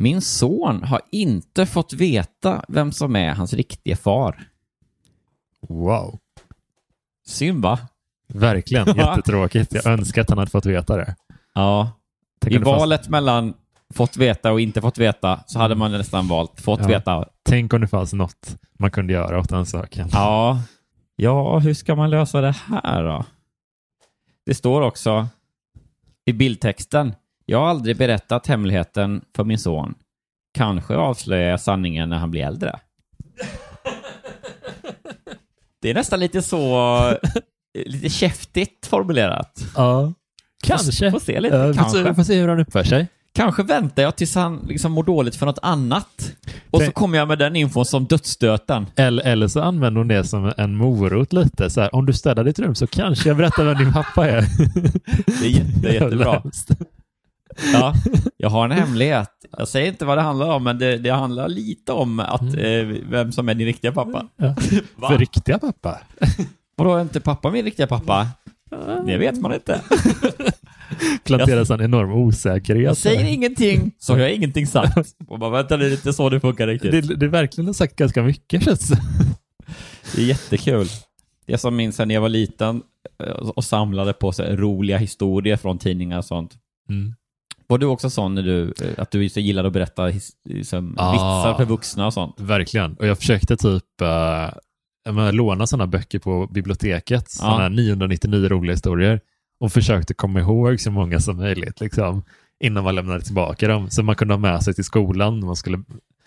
Min son har inte fått veta vem som är hans riktiga far. Wow. Synd va? Verkligen jättetråkigt. Jag önskar att han hade fått veta det. Ja. Tänk I det fanns- valet mellan fått veta och inte fått veta så hade man nästan valt fått Ja. veta. Tänk om det fanns något man kunde göra åt den saken. Ja. Ja, hur ska man lösa det här då? Det står också i bildtexten. Jag har aldrig berättat hemligheten för min son. Kanske avslöjar jag sanningen när han blir äldre. Det är nästan lite så, lite käftigt formulerat. Ja. Kanske. Får se lite, Ja, kanske. vi får se hur han uppför sig. Kanske väntar jag tills han liksom mår dåligt för något annat. Och så kommer jag med den infon som dödsstöten. Eller, eller så använder hon det som en morot lite. Så här, om du städar ditt rum så kanske jag berättar vem din pappa är. Det är jätte, jättebra. Ja, jag har en hemlighet. Jag säger inte vad det handlar om, men det, det handlar lite om att, eh, vem som är din riktiga pappa. Ja. För riktiga pappa. Vadå, är inte pappa min riktiga pappa? Det vet man inte. Planteras en enorm osäkerhet. Jag säger ingenting, så har jag ingenting sagt. Och bara, vänta, det är inte så det funkar riktigt. det, det är verkligen har sagt ganska mycket känns det Det är jättekul. Jag som minns när jag var liten eh, och samlade på sig roliga historier från tidningar och sånt. mm. Var du också sån när du, eh, att du så gillade att berätta his, liksom, Ah. vitsar för vuxna och sånt? Verkligen. Och jag försökte typ jag menar, låna sådana böcker på biblioteket. Sådana här 999 roliga historier. Och försökte komma ihåg så många som möjligt liksom, innan man lämnade tillbaka dem. Så man kunde ha med sig till skolan. när Man skulle...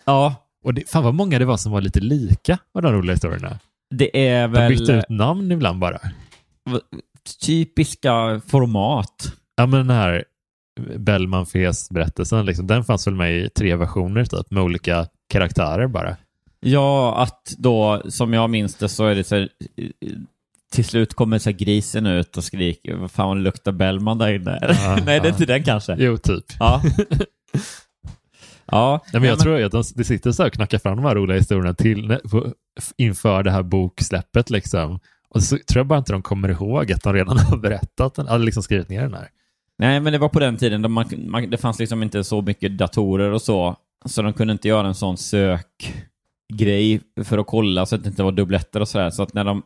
Ja, Och det, fan vad många det var som var lite lika med de roliga historierna. det är De väl bytte ut namn ibland bara. typiska format. Ja men den här Bellman Fes-berättelsen, liksom, den fanns väl med i tre versioner typ, med olika karaktärer bara. Ja, att då, som jag minns det, så är det så här, till slut kommer så grisen ut och skriker vad fan luktar Bellman där inne. Ja, Nej, det är ja. inte den kanske. Jo, typ. Ja. ja. Nej, men jag tror att de, det sitter så här och knackar fram de här roliga historierna till, inför det här boksläppet. Liksom. Och så tror jag bara inte de kommer ihåg att de redan har berättat den, eller liksom skrivit ner den här. Nej, men det var på den tiden då man, det fanns liksom inte så mycket datorer och så, så de kunde inte göra en sån sökgrej för att kolla så att det inte var dubbletter och sådär. Så att när de,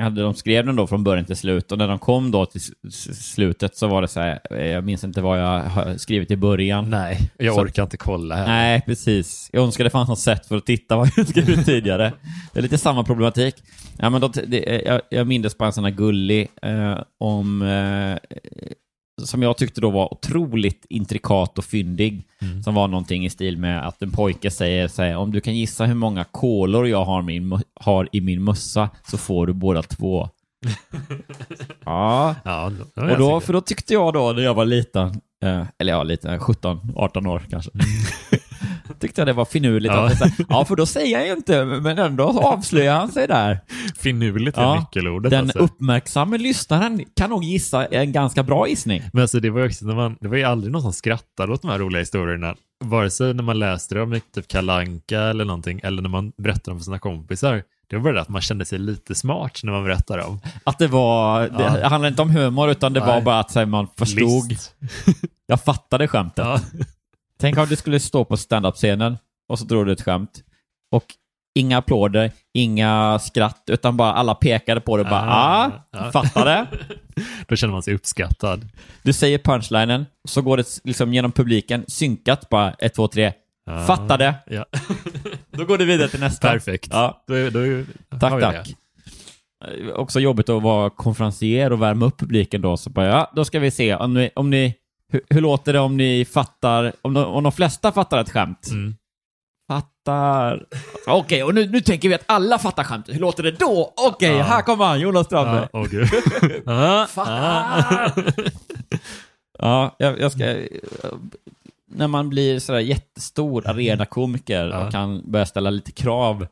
hade de skrev den då från början till slut och när de kom då till slutet så var det så här, eh, jag minns inte vad jag har skrivit i början. Nej, jag Så- orkar inte kolla här. Nej, precis. Jag önskar det fanns något sätt för att titta vad jag skrivit tidigare. Det är lite samma problematik. Ja, men då, det, jag, jag minns bara en sån här gullig eh, om, eh, som jag tyckte då var otroligt intrikat och fyndig. Som var någonting i stil med att en pojke säger så här, om du kan gissa hur många kolor jag har, min, har i min mössa så får du båda två. ja, Ja, då, och då, för då tyckte jag då när jag var liten, eh, eller ja, liten, 17, 18 år kanske. Tyckte jag det var finurligt. Ja. Att det, här, ja, för då säger han ju inte, men ändå avslöjar han sig där. Finurligt är Ja, nyckelordet. Den alltså. uppmärksamme lyssnaren kan nog gissa en ganska bra gissning. Men alltså det var ju också när man, det var ju aldrig någon som skrattade åt de här roliga historierna. Vare sig när man läste dem i typ Kalanka eller någonting, eller när man berättade dem för sina kompisar. Det var bara det att man kände sig lite smart när man berättade dem. Att det var, det Ja. handlade inte om humor utan det var Nej. bara att här, man förstod. List. Jag fattade skämtet. Ja. Tänk om du skulle stå på standup-scenen och så drog du ett skämt. Och inga applåder, inga skratt, utan bara alla pekade på det och bara Ah, ah, fattade. Då känner man sig uppskattad. Du säger punchlinen, så går det liksom genom publiken, synkat bara ett, två, tre. Ah. Fattade. Ja. Då går du vidare till nästa. Perfekt. Ja. Då, då, Tack, tack. det. Eh, Också jobbigt att vara konferencier och värma upp publiken då. Så bara, ja, då ska vi se om ni, om ni hur, hur låter det om ni fattar, om de, om de flesta fattar ett skämt? Mm. Fattar. Okej, och nu, nu tänker vi att alla fattar skämtet. Hur låter det då? Okej, Ja. här kommer han, Jonas Strandberg. Ja, åh gud. Ah, Fattar. Ja, jag, jag ska... När man blir sådär jättestor arenakomiker och kan börja ställa lite krav,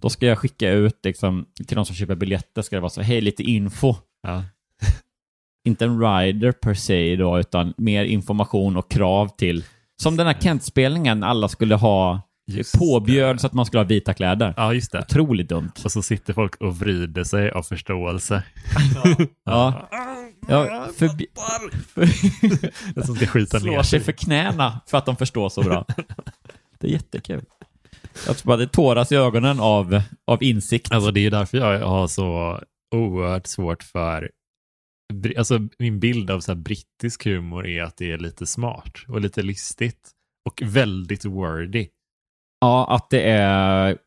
då ska jag skicka ut liksom, till de som köper biljetter, ska det vara så hej, lite info. Ja. Inte en rider per se då, utan mer information och krav till. Som den här Kent-spelningen alla skulle ha Just påbjöd det. så att man skulle ha vita kläder. ja, just det. Otroligt dumt. Och så sitter folk och vrider sig av förståelse. Ja. Ja, förbi... Det som ska skita ner slår sig för knäna för att de förstår så bra. Det är jättekul. Jag tror bara det tåras i ögonen av, av insikt. Alltså det är därför jag har så oerhört svårt för Alltså min bild av så brittisk humor är att det är lite smart och lite listigt och väldigt wordy. Ja, att det är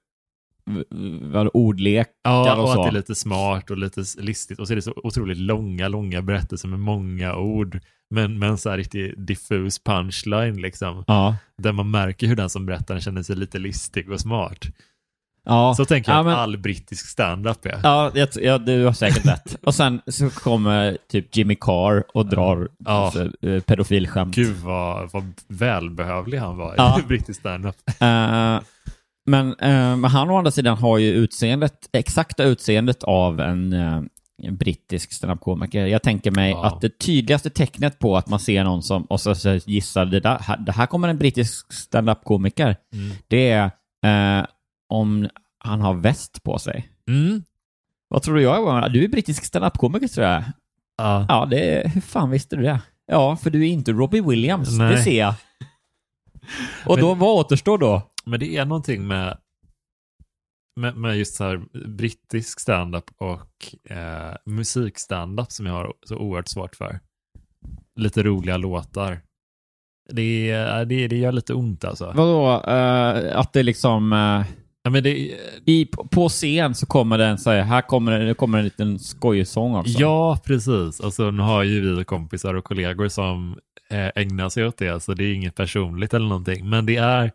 vad, ordlekar Ja, och, och så. att det är lite smart och lite listigt. Och så är det så otroligt långa, långa berättelser med många ord. Men med en så här riktigt diffus punchline liksom. Ja. Där man märker hur den som berättar känner sig lite listig och smart. Ja. Så tänker jag ja, men- all brittisk stand-up är. Ja, jag, ja, du har säkert rätt. Och sen så kommer typ Jimmy Carr och drar Ja. alltså, eh, pedofilskämt. Gud vad, vad välbehövlig han var i Ja. brittisk stand-up. Eh, men, eh, men han å andra sidan har ju utseendet, exakta utseendet av en, eh, en brittisk standup-komiker. Jag tänker mig Ja. att det tydligaste tecknet på att man ser någon som, och så, så gissar det där, det här kommer en brittisk standup-komiker, Mm. det är eh, om han har väst på sig. Mm. Vad tror du jag är? Du är brittisk standup-komiker tror jag. Ja. Ja, det är, hur fan visste du det? Ja, för du är inte Robbie Williams, Nej. det ser jag. Och Men- då, vad återstår då? Men det är någonting med, med, med just så här brittisk stand-up och eh, musikstand-up som jag har så oerhört svårt för. Lite roliga låtar. Det, är- det, det gör lite ont alltså. Vadå, eh, att det liksom... eh, Ja, men det, i, på scen så kommer det en så här, här kommer det, kommer en liten skojsång också. ja, precis. Alltså, nu har ju vi kompisar och kollegor som eh, ägnar sig åt det, så det är inget personligt eller någonting. Men det är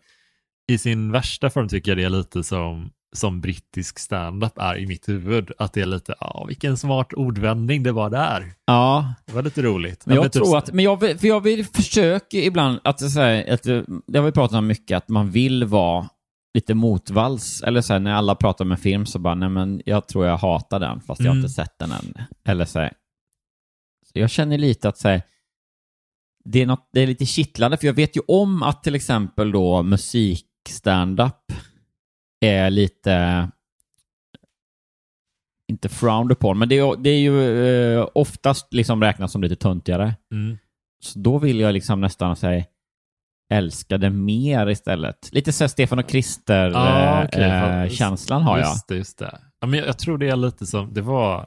i sin värsta form tycker jag det är lite som, som brittisk stand-up är i mitt huvud. Att det är lite, ja, vilken smart ordvändning det var där. Ja, Det var lite roligt. men Ja, jag typ- tror att, men jag, för jag vill försöka ibland att säga, att, eh, det har vi pratat om mycket, att man vill vara lite motvalls. Eller så här, när alla pratar om en film så bara, nej men jag tror jag hatar den, fast jag har Mm. inte sett den än. Eller så här, jag känner lite att så här, det, är något, det är lite kittlande, för jag vet ju om att till exempel då musik-standup är lite, inte frowned upon, men det är, det är ju eh, oftast liksom räknas som lite töntigare. Mm. Så då vill jag liksom nästan säga älska det mer istället. Lite så Stefan och Ah, Krister-känslan eh, fan. känslan har jag. Just det, just det. Ja, men jag, jag tror det är lite som, det var,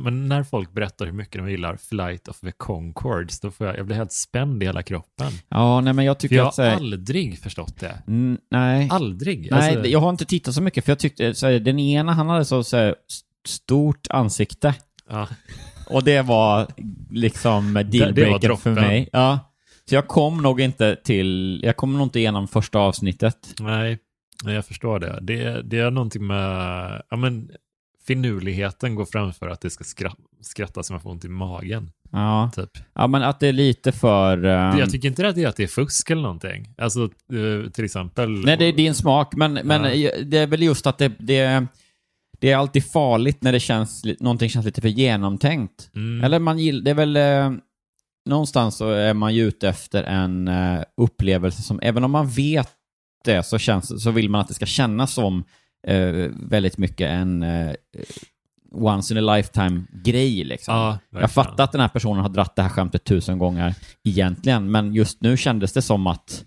men när folk berättar hur mycket de gillar Flight of the Conchords, då får jag, jag blir helt spänd i hela kroppen. Ja, nej men jag För tycker jag att... så har här- aldrig förstått det. Mm, nej. Aldrig. Nej, Alltså, jag har inte tittat så mycket för jag tyckte, så här, den ena han hade så, så här, stort ansikte ja. och det var liksom dealbreaker för mig. Ja. Så jag kom nog inte till, jag kom nog inte igenom första avsnittet. Nej, jag förstår det. det. Det är någonting med, ja men, finurligheten går framför att det ska skra- skratta så man får ont i magen. Ja. Typ. ja, men att det är lite för... ehm, Jag tycker inte att det är att det är fusk eller någonting. Alltså eh, till exempel... Nej, det är din smak, men, men det är väl just att det, det, det är alltid farligt när det känns, någonting känns lite för genomtänkt. Mm. Eller man gillar, det är väl... Någonstans så är man ju ute efter en eh, upplevelse som, även om man vet det, så, känns, så vill man att det ska kännas som eh, väldigt mycket en eh, once in a lifetime-grej. Liksom. Ja, Jag fattar att den här personen har dratt det här skämtet tusen gånger egentligen, men just nu kändes det som att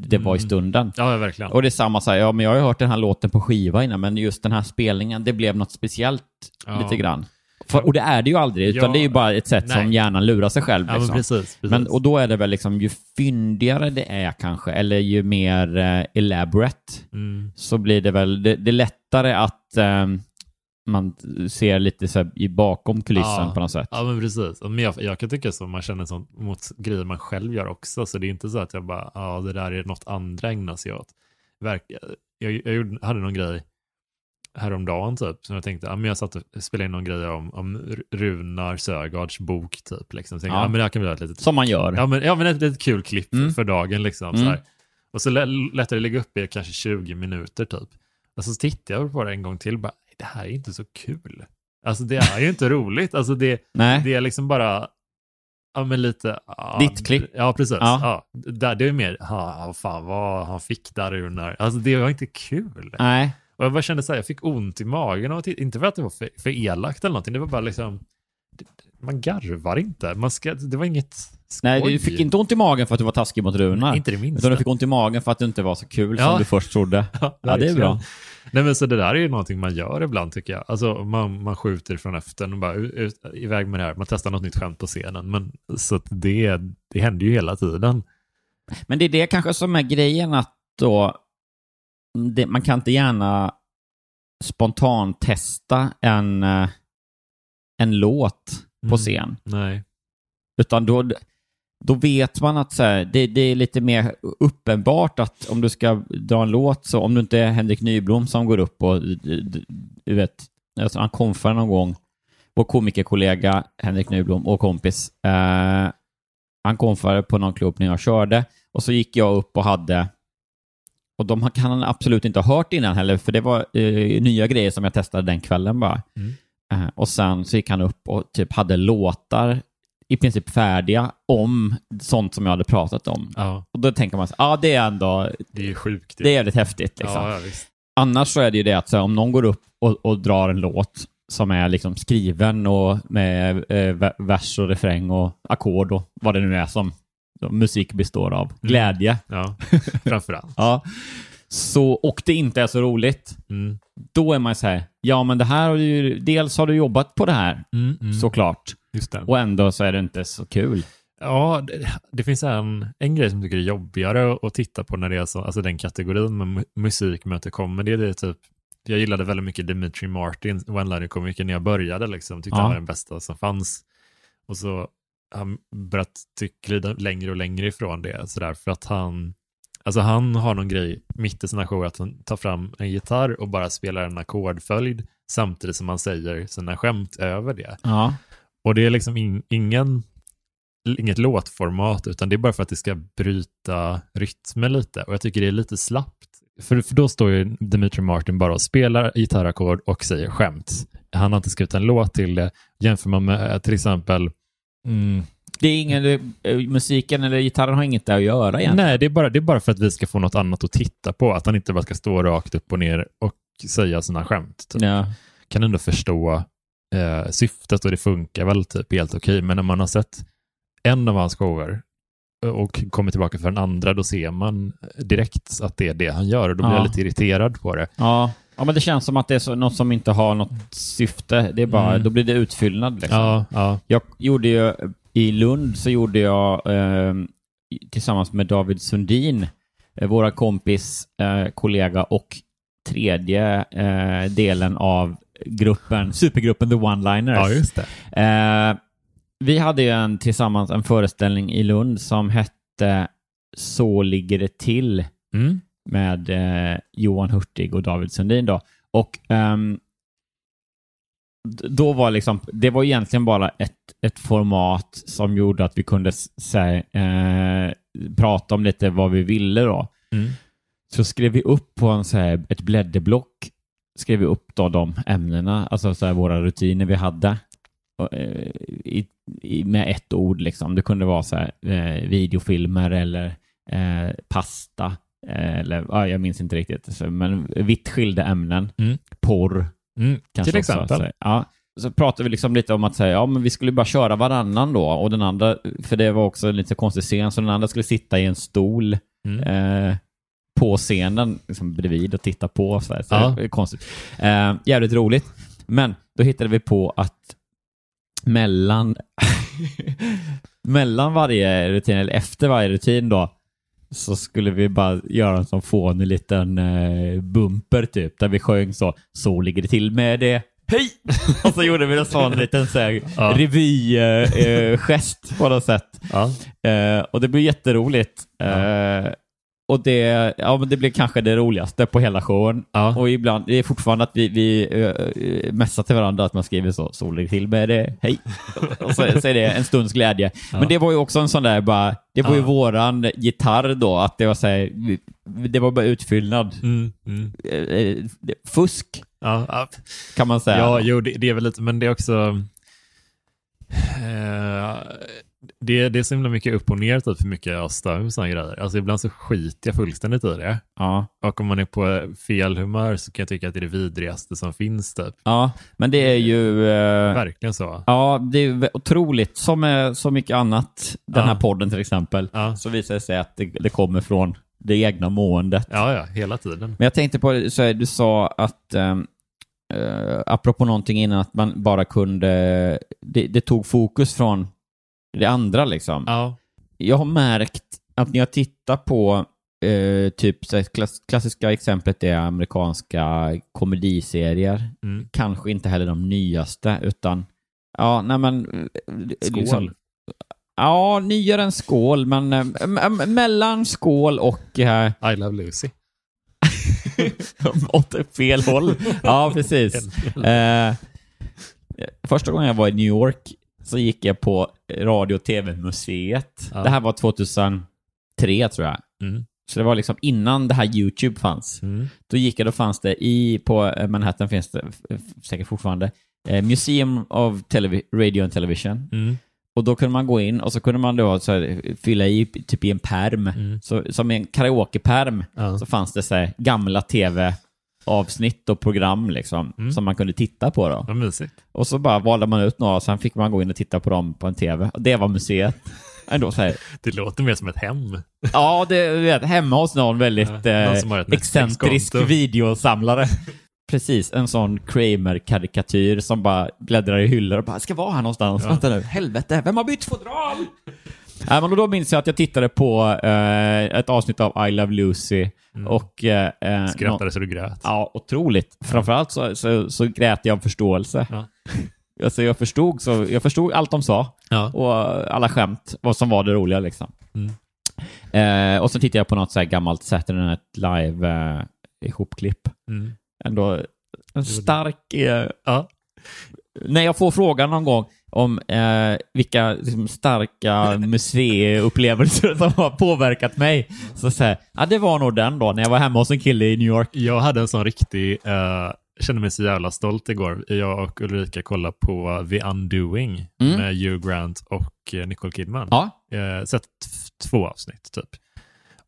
det var i Mm. stunden. Ja, verkligen. Och det är samma så här, ja men jag har ju hört den här låten på skiva innan, men just den här spelningen, det blev något speciellt Ja. lite grann. För, och det är det ju aldrig, utan Ja, det är ju bara ett sätt som nej. hjärnan lurar sig själv. Ja, men Liksom. precis. precis. Men, och då är det väl liksom, ju fyndigare det är kanske, eller ju mer eh, elaborate, mm. så blir det väl, det, det är lättare att eh, man ser lite så i bakom kulissen Ja. på något sätt. Ja, men precis. Men jag, jag kan tycka så, man känner sånt mot grejer man själv gör också, så det är inte så att jag bara, ja, det där är något andra ägnar sig åt. Verk, jag jag gjorde, hade någon grej häromdagen typ, som jag tänkte, ja, men jag satt och spelade in någon grej om, om Runar Sögaards bok typ, liksom. Så tänkte, Ja. ja. men här kan göra ett litet Som man gör. Ja men, ja, men ett, ett kul klipp Mm. för dagen liksom. Mm. Så. Och så lä- lät jag det ligga uppe i kanske 20 minuter typ. Och så tittade jag på det en gång till och bara, det här är inte så kul. Alltså det är ju inte roligt. Alltså det, det är liksom bara, ja men lite... Ja, Ditt klipp. Ja, precis. Ja. Ja. det är mer, ja fan vad han fick där när. Alltså det var inte kul. Nej. Och jag bara kände så här, jag fick ont i magen titta. Inte för att det var för, för elakt eller någonting, det var bara liksom, det- man garvar inte. Man ska, det var inget skoj. Nej, du fick inte ont i magen för att du var taskig mot Runar. Inte det minsta. Utan du fick ont i magen för att du inte var så kul Ja. som du först trodde. Ja, det är bra. Nej men så det där är ju någonting man gör ibland tycker jag. Alltså man, man skjuter från höften och bara ut, iväg med det här. Man testar något nytt skämt på scenen. Men så det, det händer ju hela tiden. Men det är det kanske som är grejen att då, det, man kan inte gärna spontant testa en, eh, en låt på Mm. scen. Nej. Utan då, då vet man att så här, det, det är lite mer uppenbart att om du ska dra en låt, så om du inte är Henrik Nyblom som går upp och du- vet, alltså han konfar någon gång, vår komikerkollega Henrik Nyblom och kompis, eh, han konfade på någon klubb när jag körde och så gick jag upp och hade och de kan han absolut inte ha hört innan heller, för det var eh, nya grejer som jag testade den kvällen bara. Mm. Eh, och sen så gick han upp och typ hade låtar i princip färdiga om sånt som jag hade pratat om. Ja, Och då tänker man så ja det är ändå, det är ju sjukt. det är jävligt häftigt liksom. ja, ja. Annars så är det ju det att här, om någon går upp och, och drar en låt som är liksom skriven och med eh, ve- vers och refräng och ackord och vad det nu är som musik består av. Glädje. Ja, framförallt. Ja. Så, och det inte är så roligt. Mm. Då är man så här, ja men det här har du ju, dels har du jobbat på det här Mm, mm. såklart. Just det. Och ändå så är det inte så kul. Ja, det, det finns en, en grej som jag tycker är jobbigare att, titta på när det är så, alltså den kategorin med mu- musik möter comedy. Det är typ, jag gillade väldigt mycket Dimitri Martin, one-liner-komiker, när jag började. Liksom. Tyckte Ja. han var den bästa som fanns. Och så han börjat glida längre och längre ifrån det. Så där, för att han, alltså han har någon grej mitt i sina shower att han tar fram en gitarr och bara spelar en ackordföljd samtidigt som han säger sina skämt över det. Ja. Och det är liksom in, ingen, inget låtformat, utan det är bara för att det ska bryta rytmen lite. Och jag tycker det är lite slappt. För, för då står ju Dimitri Martin bara och spelar gitarrackord och säger skämt. Han har inte skrivit en låt till det. Jämför man med eh, till exempel mm, Det är ingen, eh, musiken eller gitarren har inget där att göra egentligen. Nej, det är, bara, det är bara för att vi ska få något annat att titta på. Att han inte bara ska stå rakt upp och ner och säga sina skämt. Typ. Ja. Kan ändå förstå eh, syftet och det funkar väl typ helt okej. Men när man har sett en av hans shower och kommer tillbaka för den andra, då ser man direkt att det är det han gör och då blir Ja. jag lite irriterad på det. Ja. Ja, men det känns som att det är så, något som inte har något syfte. Det är bara, Mm. då blir det utfyllnad liksom. Ja, ja, Jag gjorde ju, i Lund så gjorde jag eh, tillsammans med David Sundin, eh, våra kompis, eh, kollega och tredje eh, delen av gruppen, supergruppen The One-Liners. ja. Eh, vi hade ju en, tillsammans en föreställning i Lund som hette Så ligger det till Mm. Med eh, Johan Hurtig och David Sundin då. Och ehm, då var liksom, det var egentligen bara ett, ett format som gjorde att vi kunde säga, eh, prata om lite vad vi ville då. Mm. Så skrev vi upp på en, så här, ett blädderblock, skrev vi upp då de ämnena, alltså så här, våra rutiner vi hade. Och, eh, i, i, med ett ord liksom. Det kunde vara så här, eh, videofilmer eller eh, pasta. Eh, Eller, ja, jag minns inte riktigt. Men vitt skilda ämnen. Mm. Porr. Mm. Kanske Till också, exempel. så, ja. så pratade vi liksom lite om att säga, ja men vi skulle bara köra varannan då och den andra, för det var också en lite konstig scen, så den andra skulle sitta i en stol Mm. eh, på scenen liksom bredvid och titta på. Så, här, så Ja. det är konstigt. Eh, jävligt roligt. Men då hittade vi på att mellan, mellan varje rutin, eller efter varje rutin då, så skulle vi bara göra en sån fånig liten eh, bumper typ, där vi sjöng så, så ligger det till med det. Hej! Och så gjorde vi en sån liten så här, Ja. revy-gest eh, eh, på något sätt. Ja. Eh, och det blev jätteroligt. Eh, och det, ja, men det blev kanske det roligaste på hela showen. Ja. Och ibland, det är fortfarande att vi, vi uh, messar till varandra att man skriver så, så lägg till med det, hej. och så, så är det en stunds glädje. Men det var ju också en sån där bara, det var ju Ja. våran gitarr då, att det var så här, det var bara utfyllnad. Mm. Mm. Eh, eh, Fusk, Ja, ja. kan man säga. Ja, jo, det, det är väl lite, men det är också... Eh, det, det är så himla mycket upp och ner typ för mycket jag stör med sådana grejer. Alltså ibland så skiter jag fullständigt i det. ja. Och om man är på fel humör så kan jag tycka att det är det vidrigaste som finns typ. ja, men det är ju... eh, Verkligen så. Ja, det är otroligt. Som med så mycket annat, den här Ja. podden till exempel, Ja. så visar det sig att det, det kommer från det egna måendet. Ja, ja, hela tiden. Men jag tänkte på, så här, du sa att, um, uh, apropå någonting innan, att man bara kunde, det, det tog fokus från det andra liksom. Ja. Jag har märkt att när jag tittar på eh, typ så klass, klassiska exemplet är amerikanska komediserier. Mm. Kanske inte heller de nyaste, utan ja, nej men... eh, Skål. ja, nyare än skål, men eh, mellan skål och... Eh, I love Lucy. åt fel håll. Ja, precis. Eh, första gången jag var i New York så gick jag på radio och tv-museet. Ja. Det här var 2003 tror jag. Mm. Så det var liksom innan det här YouTube fanns. Mm. Då gick jag, då fanns det i, på eh, Manhattan finns det säkert fortfarande, eh, Museum of Televi- Radio and Television. Mm. Och då kunde man gå in och så kunde man då så här, fylla i typ i en perm. Mm. Så, som en karaokeperm Ja. så fanns det så här, gamla tv-avsnitt och program liksom, Mm. som man kunde titta på. Då. Vad mysigt. Och så bara valde man ut några och sen fick man gå in och titta på dem på en tv. Det var museet. Ändå så här, Det låter mer som ett hem. ja, det vet, hemma hos någon väldigt Ja, någon eh, excentrisk videosamlare. Precis, en sån Kramer-karikatyr som bara bläddrar i hyllor och bara ska vara här någonstans. Ja. Vänta nu, helvete, vem har bytt fodral? Nej, men då minns jag att jag tittade på eh, ett avsnitt av I Love Lucy och... Eh, eh, Skrattade så du grät. Ja, otroligt. Framförallt så, så, så grät jag av förståelse. Ja. Alltså jag förstod, så, jag förstod allt de sa Ja. och alla skämt, vad som var det roliga liksom. Mm. Eh, och så tittade jag på något så här gammalt Saturday Night Live eh, ihopklipp. Mm. Ändå en stark... Eh, Ja. när jag får frågan någon gång om eh, vilka liksom, starka museiupplevelser som har påverkat mig, så säger jag, ja det var nog den då, när jag var hemma hos en kille i New York. Jag hade en sån riktig, eh, kände mig så jävla stolt igår. Jag och Ulrika kollade på The Undoing Mm. med Hugh Grant och eh, Nicole Kidman. Ja, Eh, sett två avsnitt typ.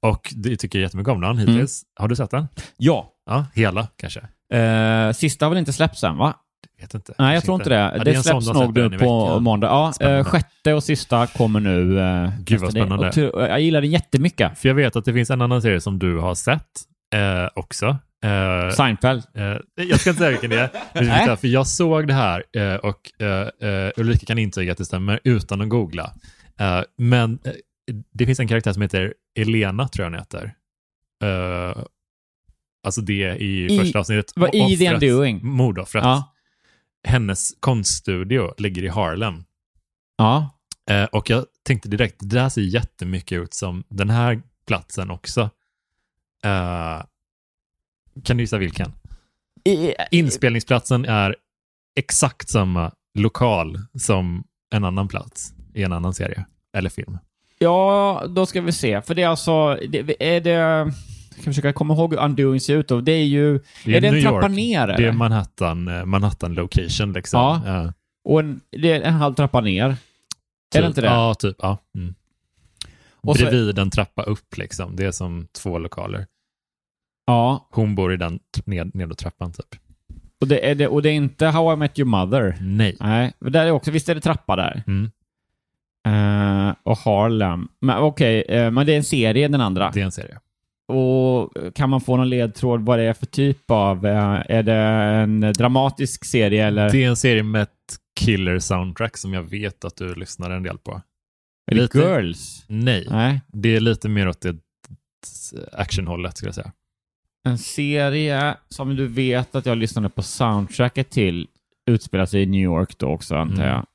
Och det tycker jag jättemycket om den hittills. Har du sett den? ja. Ja, hela kanske? Eh, sista har väl inte släppts än va? Vet inte. Nej, jag tror inte det. Ja, det sån släpps nog nu på måndag. Ja, eh, Spännande. sjätte och sista kommer nu. Eh, Gud, vad det. spännande. Jag gillar den jättemycket. För jag vet att det finns en annan serie som du har sett eh, också. Eh, Seinfeld. Eh, jag ska inte säga vilken det är. Men det för jag såg det här eh, och Ulrika kan intyga att det stämmer utan att googla. Men det finns en karaktär som heter Elena, tror jag hon heter. Alltså det i, I- första avsnittet. vad, i The Undoing? Mordoffret. Ja. Hennes konststudio ligger i Harlem. Ja. Eh, och jag tänkte direkt, det där ser jättemycket ut som den här platsen också. Eh, kan du gissa vilken? I, Inspelningsplatsen är exakt samma lokal som en annan plats i en annan serie eller film. Ja, då ska vi se. För det är alltså, det, är det... Jag ska försöka komma ihåg hur Undoing ser ut. Då. Det är ju... Det är, det en New trappa York. ner? Det är eller? Manhattan, eh, Manhattan location liksom. Ja. Ja, Och en, det är en halv trappa ner? Är typ, det inte det? Ja, typ. Ja. Mm. Och så- Bredvid en trappa upp liksom. Det är som två lokaler. Ja. Hon bor i den ned, nedåtrappan typ. Och det, är det, och det är inte How I Met Your Mother? Nej. Nej, där är också, visst är det trappa där? Mm. Eh, och Harlem. Men okej, eh, men det är en serie den andra. Det är en serie. Och kan man få någon ledtråd vad det är för typ av... eh, är det en dramatisk serie eller? Det är en serie med ett killer soundtrack som jag vet att du lyssnar en del på. är det lite- Girls? Nej, Nej. det är lite mer åt det actionhållet skulle jag säga. En serie som du vet att jag lyssnade på soundtracket till utspelar sig i New York då också antar Mm. jag.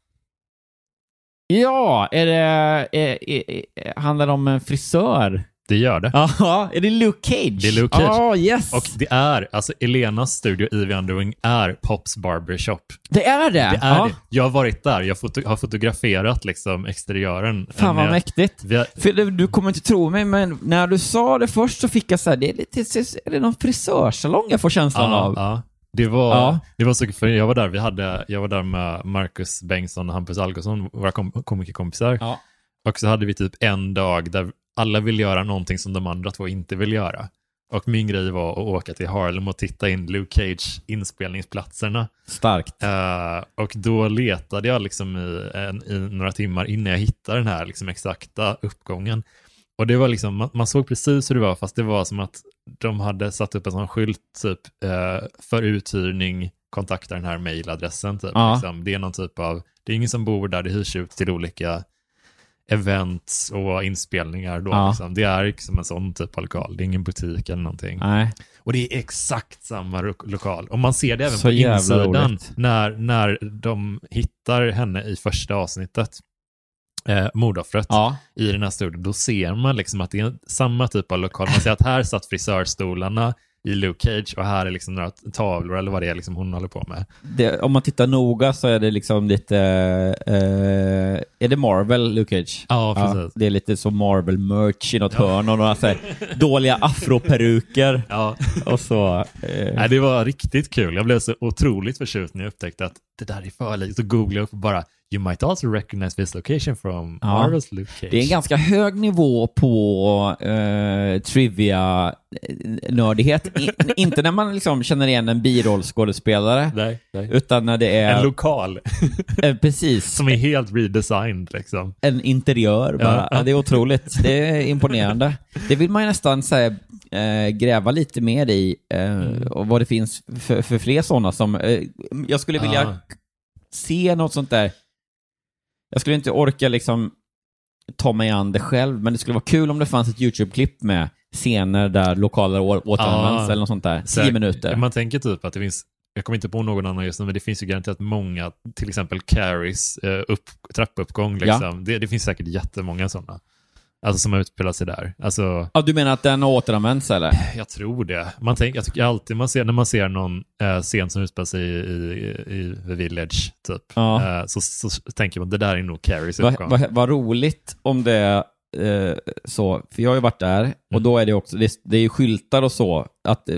Ja, är det... Är, är, handlar det om en frisör? Det gör det. Ja, är det Luke Cage? Det är Luke Cage. Ja, yes! Och det är, alltså Elenas studio Ivy Underwing är Pops Barbershop. det är det? Det är ja. det. Jag har varit där, jag foto- har fotograferat liksom exteriören. Fan vad Eh, mäktigt. har- För du, du kommer inte tro mig, men när du sa det först så fick jag så här, det är, lite, är det någon frisörsalong jag får känslan Ja, av? ja. Det var, Ja. det var så för jag var där, vi hade, jag var där med Marcus Bengtsson och Hampus Algotsson, våra kom, komikerkompisar. Ja. Och så hade vi typ en dag där alla vill göra någonting som de andra två inte vill göra. Och min grej var att åka till Harlem och titta in Luke Cage inspelningsplatserna. Starkt. Eh, och då letade jag liksom i, en, i några timmar innan jag hittade den här liksom exakta uppgången. Och det var liksom, man, man såg precis hur det var, fast det var som att de hade satt upp en sån skylt typ eh, för uthyrning, kontakta den här mailadressen. Typ, Ja. liksom. Det är någon typ av, det är ingen som bor där, det hyrs ut till olika events och inspelningar. Då, Ja. liksom. Det är liksom en sån typ av lokal, det är ingen butik eller någonting. Nej. Och det är exakt samma ro- lokal. Och man ser det även Så på insidan roligt. när, när de hittar henne i första avsnittet, eh, mordoffret, Ja. i den här studion. Då ser man liksom att det är samma typ av lokal. Man ser att här satt frisörstolarna i Luke Cage och här är liksom några tavlor eller vad det är liksom hon håller på med. Det, om man tittar noga så är det liksom lite... eh, är det Marvel, Luke Cage? Ja, precis. det är lite som Marvel-merch i något hörn och några så här, dåliga afroperuker. Ja. Och så... eh, Nej, det var riktigt kul. Jag blev så otroligt förtjust när jag upptäckte att det där är för likt. Så googlade jag upp och bara You might also recognize this location from Ja. Marvel's Cage. Det är en ganska hög nivå på eh, trivia-nördighet. I, inte när man liksom känner igen en birollskådespelare, Nej, nej. utan när det är... En lokal eh, precis. som är helt redesigned liksom. en interiör bara. Ja. Det är otroligt. Det är imponerande. Det vill man ju nästan säga, eh, gräva lite mer i eh, och vad det finns för, för fler sådana som... Eh, jag skulle vilja Ja. se något sånt där. Jag skulle inte orka liksom ta mig an det själv, men det skulle vara kul om det fanns ett YouTube-klipp med scener där lokaler återanvänds Ja. eller något sånt där. Tio minuter. Man tänker typ att det finns, jag kommer inte på någon annan just nu, men det finns ju garanterat många, till exempel Carries eh, upp, trappuppgång. Liksom. Det, det finns säkert jättemånga sådana. Alltså som har utspelat sig där. Alltså, Ja, du menar att den har återanvänts eller? jag tror det. Man tänker, jag tycker alltid man ser, när man ser någon eh, scen som utspelar sig i, i, i The Village, typ, Ja. eh, så, så, tänker man det där är nog Carries Vad uppgång. va, vad roligt om det är eh, så, för jag har ju varit där och då är det också, det, det är ju skyltar och så, att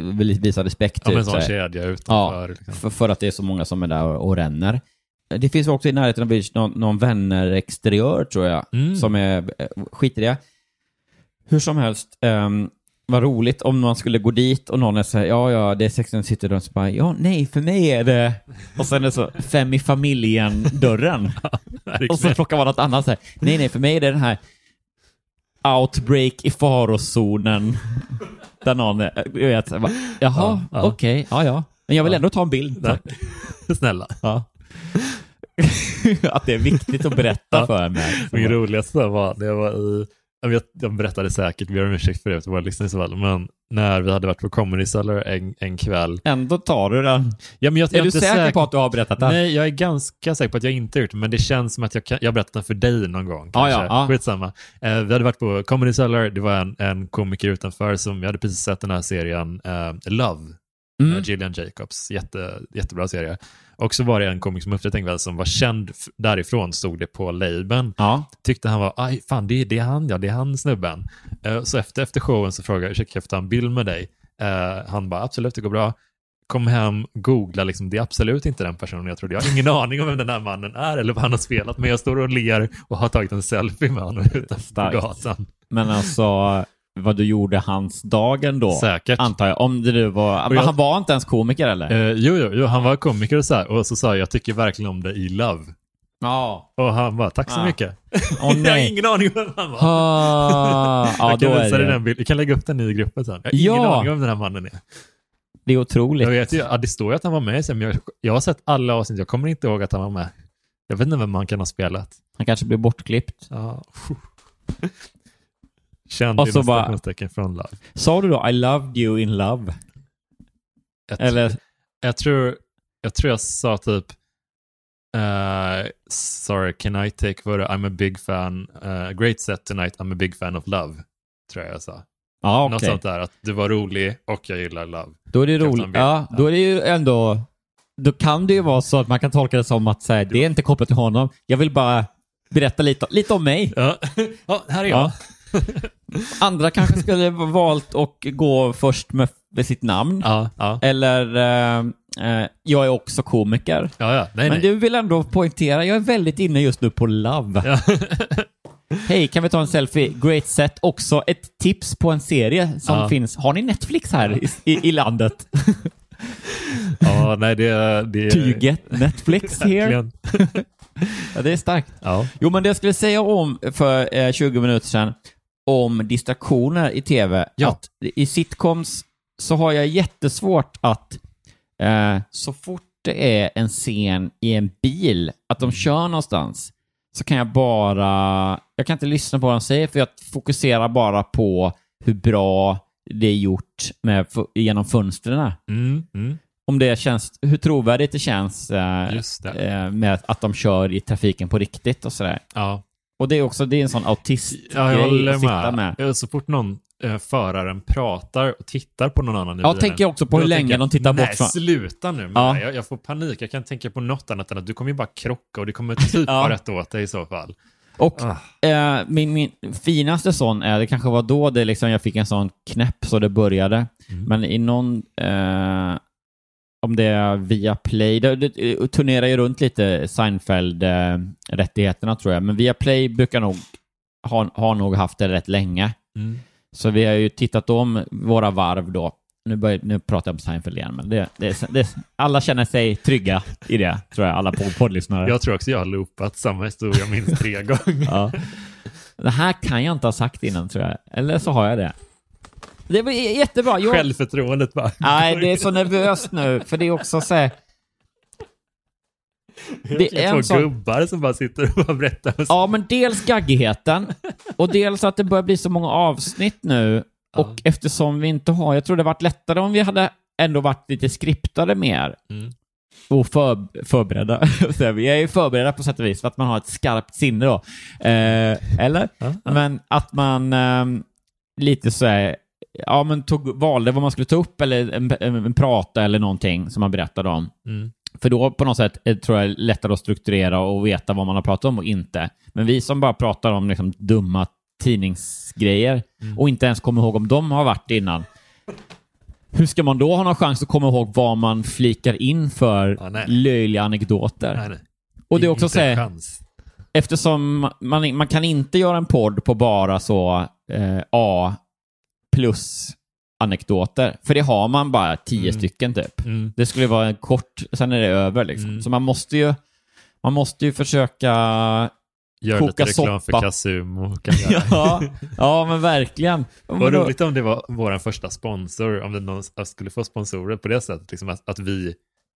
visa respekt. Ja, med en typ, sån kedja utanför. liksom. för, för att det är så många som är där och, och ränner. Det finns också i närheten av beach någon, någon vänner-exteriör tror jag, Mm. som är eh, skit i det. Hur som helst, um, vad roligt om man skulle gå dit och någon är så här, ja, ja, det är Sex and City och så bara, ja, nej, för mig är det... Och sen är det så, fem i familjen-dörren. och så plockar man något annat så här, nej, nej, för mig är det den här outbreak i farozonen. Där någon är, jag vet, jag bara, jaha, Ja, ja. okej, ja, ja. Men jag vill ändå ta en bild. tack. Snälla. Ja. att det är viktigt att berätta för mig. Min roligaste var när jag var i, jag, vet, jag berättade säkert, vi har ursäkt för det till våra lyssnare så väl, men när vi hade varit på Comedy Cellar en, en kväll. Ändå tar du den. Ja, men jag, jag Är du inte säker, på att du har berättat den? Nej, jag är ganska säker på att jag inte har gjort det, men det känns som att jag, kan, jag har berättat den för dig någon gång. Kanske. ja, ja. Skitsamma. Eh, vi hade varit på Comedy Cellar, det var en, en komiker utanför som, jag hade precis sett den här serien eh, Love Mm. med Gillian Jacobs. Jätte, jättebra serie. Och så var det en komik som upptäckte väl som var känd därifrån, stod det på labeln. Ja. Tyckte han var, aj fan det, är- det är han, ja det är han snubben. Eh, så efter, efter showen så frågade jag, ursäkta kan jag få ta en bild med dig? Eh, han bara, absolut det går bra. Kom hem, googla, liksom, det är absolut inte den personen jag trodde. Jag har ingen aning om vem den här mannen är eller vad han har spelat, men jag står och ler och har tagit en selfie med honom utanför på gatan. Men alltså, vad du gjorde hans dagen då? Säkert. Antar jag. Om det nu var... Men jag- han var inte ens komiker eller? Eh, jo, jo, jo, han var komiker och så här, och så sa jag, jag tycker verkligen om dig i Love. Ja. Och han bara, tack så Ah. mycket. Åh jag har ingen aning om vem han var. Ah, ja, jag då kan visa dig den bilden. Jag kan lägga upp den i gruppen sen. Jag har ingen Ja. aning om den här mannen är. Det är otroligt. Jag vet ju, ja, det står ju att han var med sen, men jag, jag har sett alla avsnitt, jag kommer inte ihåg att han var med. Jag vet inte vem han kan ha spelat. Han kanske blir bortklippt. Ja. Känd Och så bara- från Love. Sa du då I loved you in love? Jag, Eller? jag, tror, jag tror jag sa typ eh, Sorry, can I take photo? I'm a big fan. eh, great set tonight. I'm a big fan of love. Tror jag jag sa. Ja, Något okej. sånt där. Att du var rolig och jag gillar love. Då är det Kapten roligt. Ja, då är det ju ändå... Då kan det ju vara så att man kan tolka det som att så här, det är inte kopplat till honom. Jag vill bara berätta lite, lite om mig. Ja, ja här är jag. Ja. Andra kanske skulle valt att gå först med, med sitt namn. Ja, ja. Eller, eh, eh, jag är också komiker. ja, ja. Nej, Men nej. du vill ändå poängtera, jag är väldigt inne just nu på love. Ja. Hej, kan vi ta en selfie? Great set. Också ett tips på en serie som Ja. finns. Har ni Netflix här i, i, i landet? ja, nej det, det get Netflix here? Ja, det är starkt. Ja. Jo, men det jag skulle säga om för eh, 20 minuter sedan, om distraktioner i tv, Ja. att i sitcoms så har jag jättesvårt att eh, så fort det är en scen i en bil, att de kör någonstans, så kan jag bara, jag kan inte lyssna på vad de säger för jag fokuserar bara på hur bra det är gjort med, genom fönstren. Mm, mm. Om det känns, hur trovärdigt det känns eh, det. eh, med att de kör i trafiken på riktigt och sådär. Ja. Och det är också, det är en sån autistgrej Ja, jag håller att sitta med. med. Så fort någon eh, föraren pratar och tittar på någon annan i Ja, bilen, tänker jag också på hur länge de tittar bort Nej, sluta nu med Ja. det. jag, jag får panik. Jag kan tänka på något annat än att du kommer ju bara krocka och det kommer typ Ja. vara rätt åt dig i så fall. Och Ah. eh, min, min finaste sån är, det kanske var då det liksom, jag fick en sån knäpp så det började. Mm. Men i någon, eh, om det är via Play, det, det turnerar ju runt lite Seinfeld-rättigheterna tror jag, men via Play brukar nog, ha, har nog haft det rätt länge. Mm. Så vi har ju tittat om våra varv då. Nu, börjar, nu pratar jag om Seinfeld igen, men det, det, det, alla känner sig trygga i det, tror jag, alla poddlyssnare. Jag tror också jag har loopat samma historia minst tre gånger. Ja. Det här kan jag inte ha sagt innan, tror jag. Eller så har jag det. Det var jättebra. Jag, Självförtroendet bara. nej, det är så nervöst nu, för det är också så här... Det är två en sån... gubbar som bara sitter och bara berättar. Ja. Ja, men dels gaggigheten och dels att det börjar bli så många avsnitt nu. Och eftersom vi inte har... Jag tror det varit lättare om vi hade ändå varit lite skriptade mer. Mm. Och för, förberedda. Vi är ju förberedda på sätt och vis för att man har ett skarpt sinne då. Eh, eller? Ja, ja. Men att man ehm, lite så här, ja men tog, valde vad man skulle ta upp eller en, en, en prata eller någonting som man berättade om. Mm. För då på något sätt är, tror jag lättare att strukturera och veta vad man har pratat om och inte. Men vi som bara pratar om liksom dumma tidningsgrejer Mm. och inte ens kommer ihåg om de har varit innan. Hur ska man då ha någon chans att komma ihåg vad man flikar in för Ja, nej. löjliga anekdoter? Nej, nej. Och det är också så här, eftersom man, man kan inte göra en podd på bara så eh, A plus anekdoter. För det har man bara tio Mm. stycken typ. Mm. Det skulle vara en kort, sen är det över liksom. Mm. Så man måste ju man måste ju försöka... Gör Koka lite reklam soppa. för göra. Ja, ja men verkligen. Vad roligt om det var vår första sponsor, om det någon skulle få sponsorer på det sättet, liksom att, att vi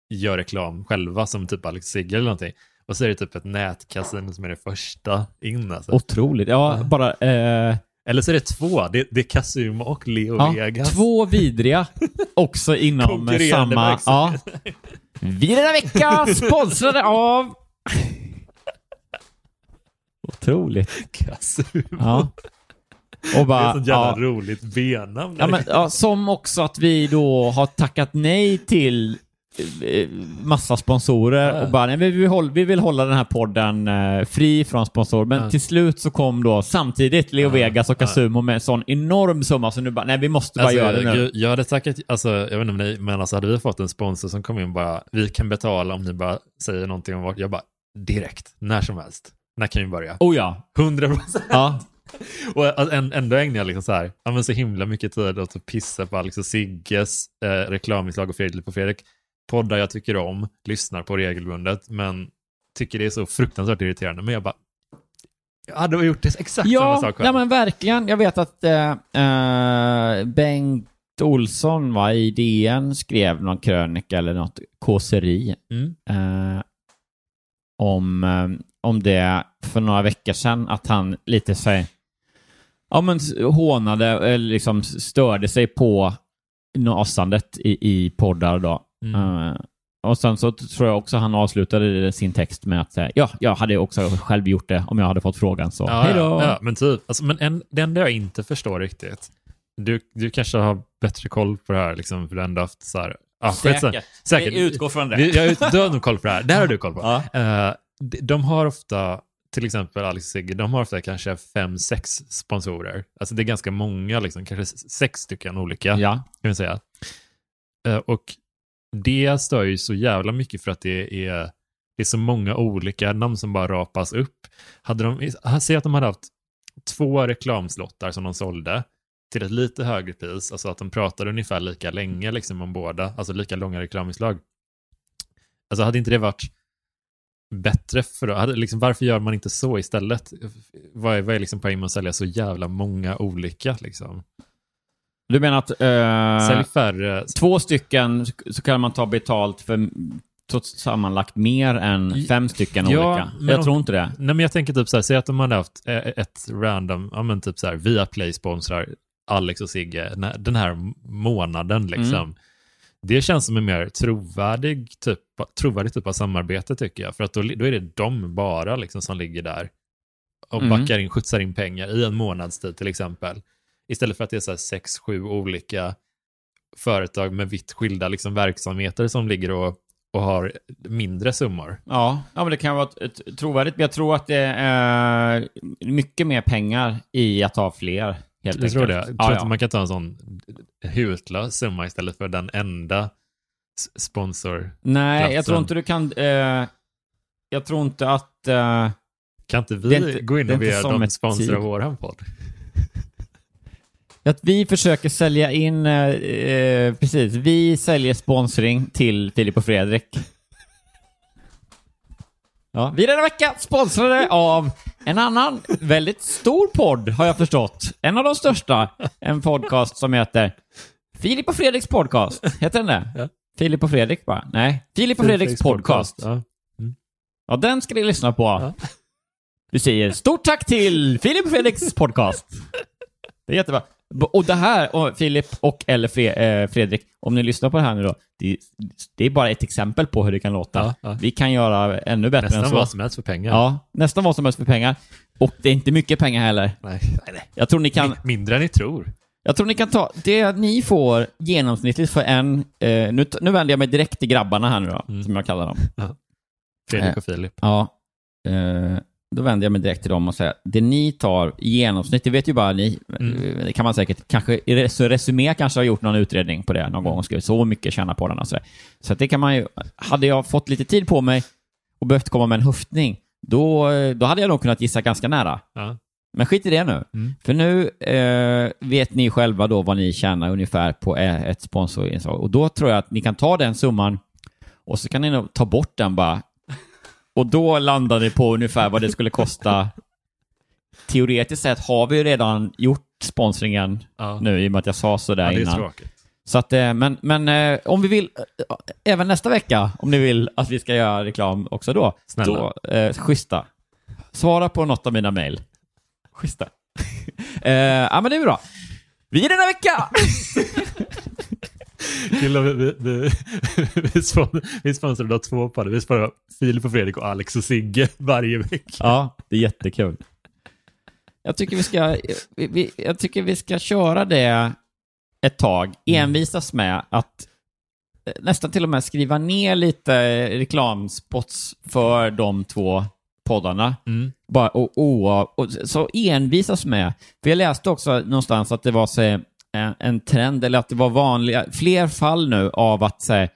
gör reklam själva som typ Alex Sigge eller någonting. Och så är det typ ett nätkasino som är det första in alltså. Otroligt. Ja, bara... Eh, Eller så är det två, det, det är Casumo och Leo ja, Vegas. två vidriga också inom samma... Ja. Vi denna vecka sponsrade av... Otroligt. Casumo. Ja. Och Det bara, är ett sånt jävla ja, roligt B-namn. ja, men, ja, som också att vi då har tackat nej till massa sponsorer och bara, nej, vi, vill hålla, vi vill hålla den här podden eh, fri från sponsorer. Men Ja. till slut så kom då samtidigt Leo Ja. Vegas och. Casumo med en sån enorm summa så nu bara, nej vi måste bara Alltså, göra det nu. jag hade tackat, alltså, jag vet inte om ni, men alltså hade vi fått en sponsor som kom in bara, vi kan betala om ni bara säger någonting om vart, jag bara, direkt, när som helst. När kan vi börja? Oh ja. 100 procent. Ja. Och alltså, än- ändå ägnar jag liksom så här, ja, men så himla mycket tid åt att pissa på liksom Sigges eh, reklaminslag och Fredrik på Fredrik. Poddar jag tycker om, lyssnar på regelbundet, men tycker det är så fruktansvärt irriterande. Men jag bara, jag hade gjort det exakt samma Ja, sak själv. ja men verkligen. Jag vet att eh, Bengt Olsson va, i DN skrev någon krönika eller något kåseri Mm. eh, om, om det för några veckor sedan, att han lite så ja men hånade, eller liksom störde sig på nasandet i, i poddar då. Mm. Eh, och sen så tror jag också han avslutade sin text med att säga ja, jag hade också själv gjort det om jag hade fått frågan så. Ja, Hej då! ja, ja, men typ. Alltså, men en, det enda jag inte förstår riktigt, du, du kanske har bättre koll på det här, liksom, för du har ändå haft så här... Ah. Säkert. Säkert. Vi utgår från det. Jag, du har nog koll på det här. Det här har du koll på. Ja. Eh, de, de har ofta, till exempel Alex Sigge, de har ofta kanske fem, sex sponsorer. Alltså det är ganska många, liksom, kanske sex stycken olika, Ja. kan vi säga. Eh, och det stör ju så jävla mycket för att det är, det är så många olika namn som bara rapas upp. Hade de, säg att de hade haft två reklamslottar som de sålde till ett lite högre pris, alltså att de pratade ungefär lika länge liksom om båda, alltså lika långa reklaminslag. Alltså hade inte det varit bättre för hade, liksom, Varför gör man inte så istället? Vad är, vad är liksom poängen med att sälja så jävla många olika liksom? Du menar att eh, Sälj färre. två stycken så kan man ta betalt för så sammanlagt mer än fem stycken Ja, olika? Jag om- tror inte det. Nej men jag tänker typ så här, säg att de hade haft eh, ett random, ja men typ så här, Viaplay sponsrar Alex och Sigge den här- den här månaden liksom. Mm. Det känns som en mer trovärdig typ, trovärdig typ av samarbete tycker jag. För att då, då är det de bara liksom som ligger där och Mm. backar in, skjutsar in pengar i en månads tid till exempel. Istället för att det är så här sex, sju olika företag med vitt skilda liksom verksamheter som ligger och, och har mindre summor. Ja, ja men det kan vara ett, ett, trovärdigt, men jag tror att det är mycket mer pengar i att ha fler. Helt Jag tror det. Jag tror Ja, att ja. man kan ta en sån hutlös summa istället för den enda sponsor. Nej, jag tror inte du kan... Eh, jag tror inte att... Eh, Kan inte vi inte- gå in och be dem sponsra våran podd? Att vi försöker sälja in... Eh, eh, precis, vi säljer sponsring till Filip och Fredrik. Ja, vi är denna vecka sponsrade av en annan väldigt stor podd, har jag förstått. En av de största. En podcast som heter Filip och Fredriks podcast. Heter den det? Ja. Filip och Fredrik bara? Nej. Filip och Fredriks podcast. Ja. Ja, den ska ni lyssna på. Ja. Vi säger stort tack till Filip och Fredriks podcast. Det är jättebra. Och det här, och Filip och eller Fre- eh, Fredrik, om ni lyssnar på det här nu då, det, det är bara ett exempel på hur det kan låta. Ja, ja. Vi kan göra ännu bättre än Nästan så. vad som helst för pengar. Ja, nästan vad som helst för pengar. Och det är inte mycket pengar heller. Nej, nej, nej. Jag tror ni kan, Min- Mindre än ni tror. jag tror ni kan ta, det ni får genomsnittligt för en, eh, nu, nu vänder jag mig direkt till grabbarna här nu då, Mm. som jag kallar dem. Fredrik Eh. och Filip. Ja, eh, då vänder jag mig direkt till dem och säger det ni tar i genomsnitt, det vet ju bara ni, Mm. kan man säkert, kanske, så Resumé kanske har gjort någon utredning på det någon gång och skrivit så mycket tjänar på den. och Så, där. så det kan man ju, hade jag fått lite tid på mig och behövt komma med en höftning, då, då hade jag nog kunnat gissa ganska nära. Ja. Men skit i det nu. Mm. För nu eh, vet ni själva då vad ni tjänar ungefär på ett sponsorinslag. Och då tror jag att ni kan ta den summan och så kan ni nog ta bort den bara. Och då landar ni på ungefär vad det skulle kosta. Teoretiskt sett har vi ju redan gjort sponsringen Ja. nu i och med att jag sa sådär ja, det är innan. tråkigt. Så att, eh, men, men eh, om vi vill, eh, även nästa vecka, om ni vill att vi ska göra reklam också då, Snälla. då eh, schyssta. Svara på något av mina mejl. Schyssta. eh, ja, men det är bra. Vi är denna vecka! Killar, vi, vi, vi, vi, spon, vi sponsrar då två poddar. Vi sponsrar Filip och Fredrik och Alex och Sigge varje vecka. ja, det är jättekul. Jag tycker vi ska, vi, vi, jag tycker vi ska köra det ett tag, envisas med att eh, nästan till och med skriva ner lite reklamspots för de två poddarna. Mm. Bara, och, och, och, så envisas med, för jag läste också någonstans att det var så, en trend, eller att det var vanliga, fler fall nu av att så, här,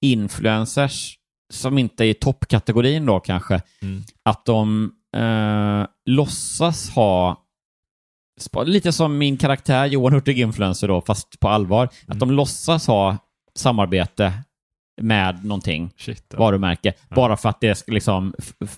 influencers som inte är i toppkategorin då kanske, Mm. att de eh, låtsas ha Lite som min karaktär Johan Hurtig Influencer då, fast på allvar. Att de låtsas ha samarbete med någonting, Shit. ja. varumärke, bara för att det ska liksom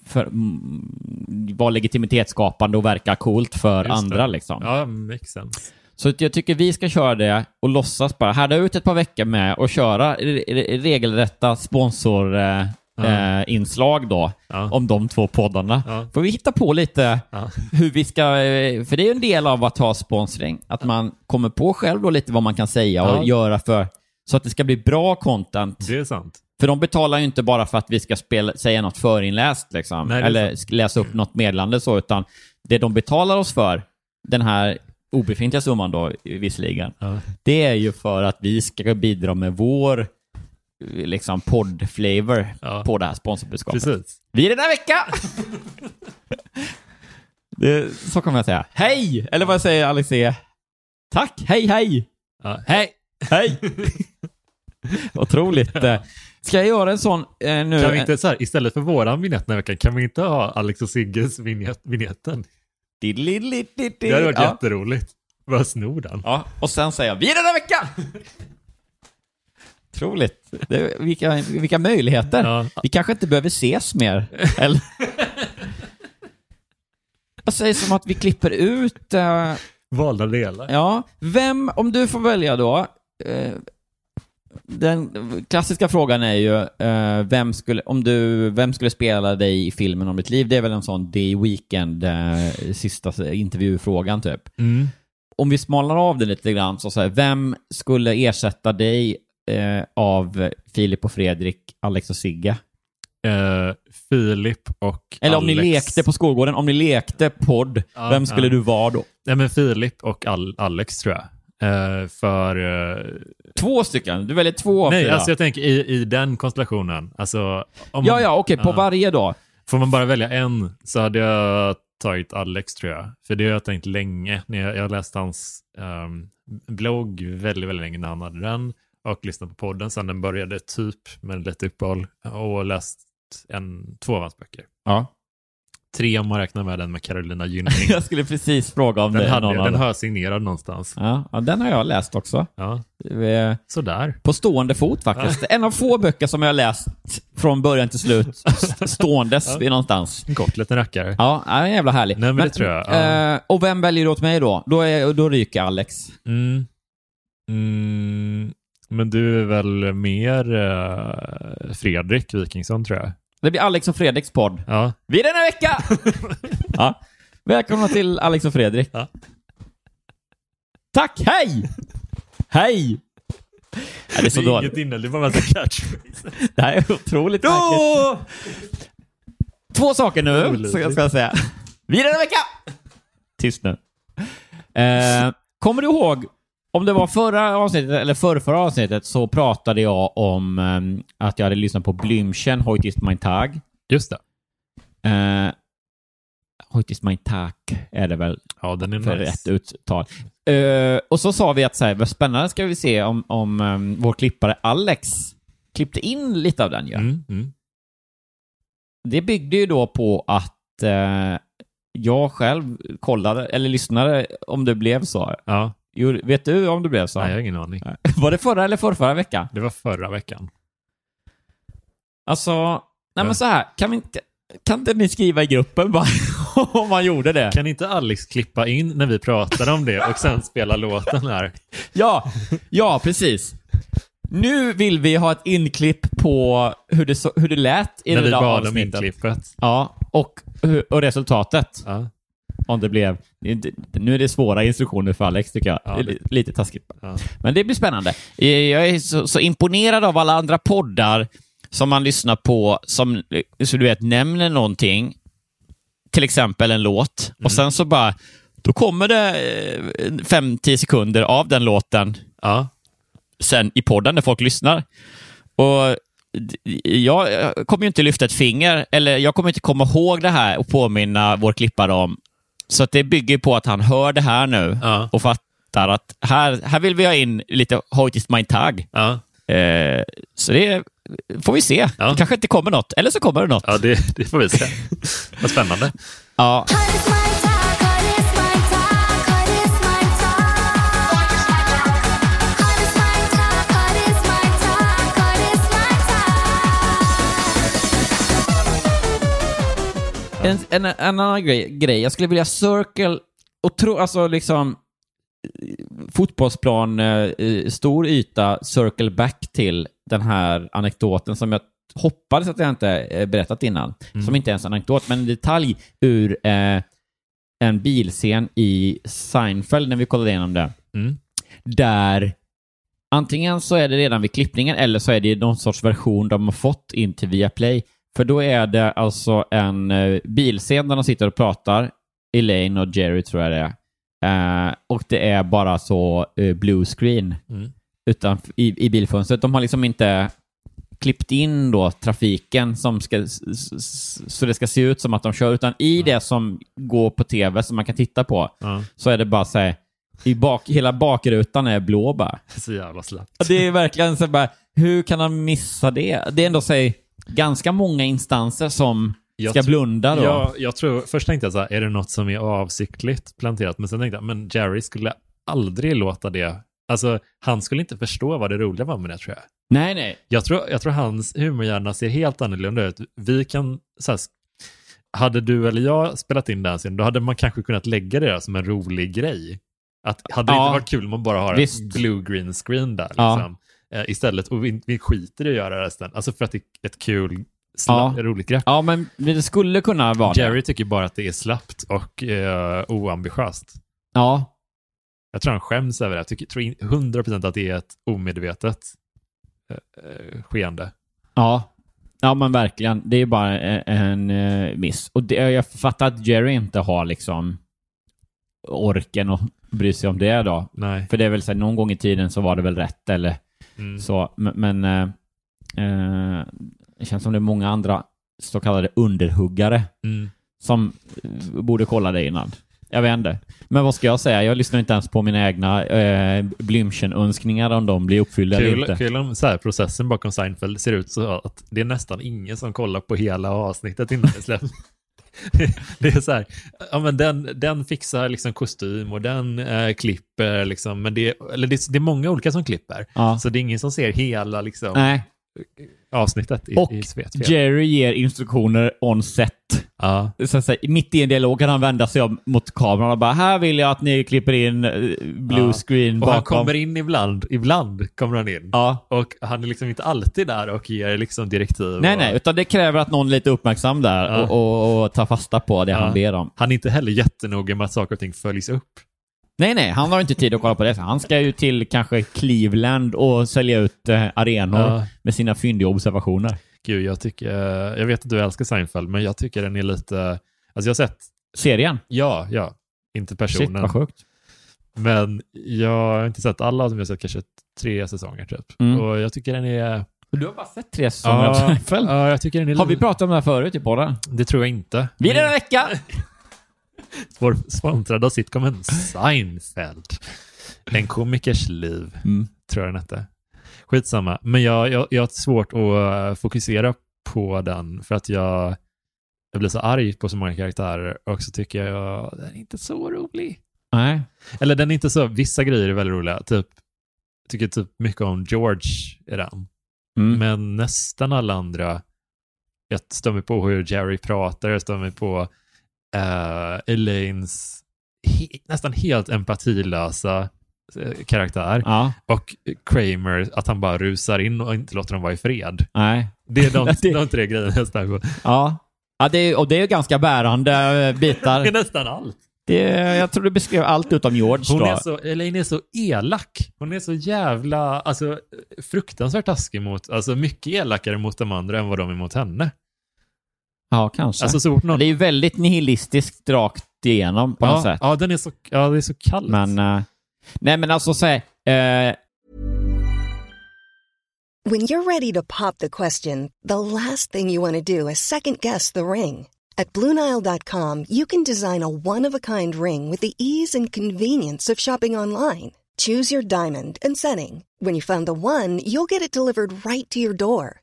för, mm, vara legitimitetsskapande och verka coolt för Just andra. det. Liksom. Ja, makes sense. Så att jag tycker vi ska köra det och låtsas bara härda ut ett par veckor med och köra re- re- regelrätta sponsorinslag eh, inslag då Ja. om de två poddarna. Ja. Får vi hitta på lite Ja. hur vi ska, eh, för det är ju en del av att ha sponsring, att man kommer på själv då lite vad man kan säga och Ja. göra för så att det ska bli bra content. Det är sant. För de betalar ju inte bara för att vi ska spela, säga något förinläst, liksom, Nej, eller sant. läsa upp något meddelande så, utan det de betalar oss för, den här obefintliga summan då, visserligen, Ja. det är ju för att vi ska bidra med vår liksom podd-flavor Ja. på det här sponsorbudskapet. Precis. Vi är denna vecka! det, så kommer jag säga. Hej! Eller vad säger Alexé? Tack! Hej, hej! Ja. Hej! Hej! Otroligt. Ska jag göra en sån eh, nu? Kan vi inte så här, istället för våran vignett den här veckan, kan vi inte ha Alex och Sigges vignett, vignetten? Det hade varit ja. jätteroligt. Bara sno den. ja, och sen säger jag vi är denna vecka! Otroligt. Det, vilka, vilka möjligheter. Ja. Vi kanske inte behöver ses mer. Eller? Jag säger som att vi klipper ut... eh, Valda delar. ja, vem, om du får välja då. eh, den klassiska frågan är ju, eh, vem, skulle, om du, vem skulle spela dig i filmen om ditt liv? Det är väl en sån The Weeknd eh, sista intervjufrågan typ. Mm. Om vi smalnar av det lite grann, så säger vem skulle ersätta dig eh, av Filip och Fredrik, Alex och Sigge? Eh, Filip och Eller om ni Alex. lekte på skolgården, om ni lekte podd, Ja, vem skulle ja. du vara då? Nej, men Filip och Al- Alex tror jag. Eh, för... Eh, Två stycken? Du väljer två av nej, fyra? alltså jag tänker i, i den konstellationen. Alltså, om Ja, man- ja, okej, på Ja. varje då. Får man bara välja en så hade jag tagit Alex tror jag. För det har jag tänkt länge. När jag, jag läste hans ehm, blogg väldigt, väldigt länge när han hade den. Och lyssnat på podden sen den började typ med lite uppehåll. Och läst en, två av hans böcker. Ja. Tre om man räknar med den med Carolina Gynning. Jag skulle precis fråga om den, det är hade, någon den har jag signerad någonstans. Ja, ja, den har jag läst också. Ja, sådär. På stående fot faktiskt. En av få böcker som jag har läst från början till slut, ståendes vid någonstans. En gott liten rackare. Ja, ja, en jävla härlig. Nej, men det tror jag, ja. eh, och vem väljer du åt mig då? Då, är, då ryker Alex. Mm. Mm. Men du är väl mer eh, Fredrik Wikingsson tror jag. Det blir Alex och Fredriks podd. Ja, Vi är denna vecka! ja. Välkomna till Alex och Fredrik. Ja. Tack, hej! Hej! Ja, det är så det är dåligt. inget innehåll, det är bara en massa. Det här är otroligt märkligt. Två saker nu, så jag ska säga. Vi är denna vecka! Tyst nu. Eh, kommer du ihåg, om det var förra avsnittet eller förrförra avsnittet, så pratade jag om ehm, att jag hade lyssnat på Blümchen, Heute ist mein Tag. Just det. Eh, Heute ist mein Tag är det väl Ja, den är för nice. rätt uttal. Eh, och så sa vi att så här, vad spännande ska vi se om, om ehm, vår klippare Alex klippte in lite av den ju. Mm, mm. Det byggde ju då på att eh, jag själv kollade, eller lyssnade om det blev så. Ja, Jo, vet du om det blev så? nej, jag har ingen aning. Var det förra eller förrförra veckan? Det var förra veckan. Alltså, nej Ja. men så här, kan vi inte, kan inte ni skriva i gruppen bara om man gjorde det? Kan inte Alex klippa in när vi pratar om det och sen spela låten här? Ja, ja precis. Nu vill vi ha ett inklipp på hur det, så, hur det lät i när det vi där bad om avsnittet. inklippet. Ja, och, och resultatet. Ja, Om det blev... Nu är det svåra instruktioner för Alex tycker jag. Ja, Det Lite taskigt. ja. Men det blir spännande. Eh, Jag är så, så imponerad av alla andra poddar som man lyssnar på som, eh, så du vet, nämner någonting, till exempel en låt, och sen så bara Då kommer det 5-10 sekunder av den låten Ja. sen i podden när folk lyssnar. Och jag kommer ju inte lyfta ett finger, eller jag kommer inte komma ihåg det här och påminna vår klippare om. Så att det bygger på att han hör det här nu Ja. och fattar att här, här vill vi ha in lite Hoitis mein Tag. Ja, Eh, så det får vi se. Ja. Det kanske inte kommer något, eller så kommer det något. ja det, det får vi se. Vad spännande. Ja. En, en, en annan grej, grej, jag skulle vilja circle och tro, alltså liksom eh, fotbollsplan, eh, stor yta, circle back till den här anekdoten som jag hoppades att jag inte eh, berättat innan. Som inte ens är en anekdot, men en detalj ur eh, en bilscen i Seinfeld när vi kollade igenom det. Mm. Där antingen så är det redan vid klippningen eller så är det någon sorts version de har fått in till Viaplay. För då är det alltså en eh, bilscen där de sitter och pratar. Elaine och Jerry tror jag det är. Eh, och det är bara så eh, blue screen Mm. utan, i, i bilfönstret. De har liksom inte klippt in då trafiken som ska, så det ska se ut som att de kör, utan i det som går på tv som man kan titta på Ja. så är det bara så här, i bak, hela bakrutan är blå bara. Så jävla slappt. Det är verkligen så bara, hur kan han missa det? Det är ändå så här, ganska många instanser som Jag ska blunda då. Ja, jag tror, först tänkte jag så här, är det något som är avsiktligt planterat? Men sen tänkte jag, men Jerry skulle aldrig låta det, alltså han skulle inte förstå vad det roliga var med det tror jag. Nej, nej. Jag tror, jag tror hans humorhjärna ser helt annorlunda ut. Vi kan, så här, hade du eller jag spelat in den scenen, då hade man kanske kunnat lägga det där som en rolig grej. Att, hade det Ja. inte varit kul om man bara har en blue green screen där Ja. Eh, istället och vi, vi skiter i att göra resten. Alltså för att det är ett kul, sla- Ja. roligt grepp. Ja, men det skulle kunna vara Jerry det. tycker bara att det är slappt och eh, oambitiöst. Ja, Jag tror han skäms över det. Jag tycker, tror in- 100% att det är ett omedvetet eh, eh, skeende. ja. Ja, men verkligen. Det är bara en, en eh, miss. Och det, jag fattar att Jerry inte har liksom orken att bry sig om det då. Nej. För det är väl så här, någon gång i tiden så var det väl rätt eller Mm. så. Men, eh, eh, det känns som det är många andra så kallade underhuggare Mm. som eh, borde kolla det innan. Jag vet inte. Men vad ska jag säga? Jag lyssnar inte ens på mina egna eh, Blümchen-önskningar om de blir uppfyllda eller Kul, inte. kul om så här, processen bakom Seinfeld ser ut så att det är nästan ingen som kollar på hela avsnittet innan det släpps. det är så här, ja men den, den fixar liksom kostym och den eh, klipper liksom, men det, eller det, det är många olika som klipper. Ja. Så det är ingen som ser hela liksom, Nej. Avsnittet i, Och i svet. fel. Jerry ger instruktioner on set. Ja. Så, så, mitt i en dialog kan han vända sig om mot kameran och bara “Här vill jag att ni klipper in eh, blue Ja. screen Och han bakom”. kommer in ibland, ibland kommer han in. Ja. Och han är liksom inte alltid där och ger liksom direktiv. Nej, och, nej, utan det kräver att någon är lite uppmärksam där Ja. och, och, och tar fasta på det han ber om. Han är inte heller jättenoga med att saker och ting följs upp. Nej, nej, han har inte tid att kolla på det. Han ska ju till kanske Cleveland och sälja ut eh, arenor Ja. med sina fyndiga observationer. Gud, jag tycker, jag vet att du älskar Seinfeld, men jag tycker den är lite, alltså jag har sett, Serien? ja, ja, inte Shit, personen, vad sjukt. men jag har inte sett alla, som jag har sett kanske tre säsonger typ. Mm. Och jag tycker den är, Du har bara sett tre säsonger av Seinfeld. ja, jag tycker den är Har vi pratat om det här förut i podden? Det tror jag inte. Vi är en vecka! Vår sponsrad av sitcomen Seinfeld. En komikers liv, Mm. tror jag den hette. Skitsamma, men jag, jag, jag har svårt att eh, fokusera på den för att jag, jag blir så arg på så många karaktärer och så tycker jag den är inte så rolig. Nej. Eller den är inte så, vissa grejer är väldigt roliga. Typ, jag tycker typ mycket om George i den. Mm. Men nästan alla andra, jag mig på hur Jerry pratar, jag mig på uh, Elaines he, nästan helt empatilösa eh, karaktär. Ja. Och Kramer, att han bara rusar in och inte låter dem vara i fred. Nej. Det är de, Det- de tre grejerna jag mig på. Ja. ja det är, och det är ganska bärande eh, Det är bitar. nästan allt. Det, jag tror du beskrev allt utom George Hon då. är så, Elaine är så elak. Hon är så jävla, alltså fruktansvärt taskig mot, alltså mycket elakare mot de andra än vad de är mot henne. Ja, kanske. Alltså, så fort någon... Det är ju väldigt nihilistiskt rakt igenom på något ja, sätt. ja, den är så, ja, det är så kallt. Men, eh, nej men alltså så här, eh, When you're ready to pop the question, the last thing you want to do is second guess the ring. At Bluenile.com, you can design a one of a kind ring with the ease and convenience of shopping online. Choose your diamond and setting. When you find the one, you'll get it delivered right to your door.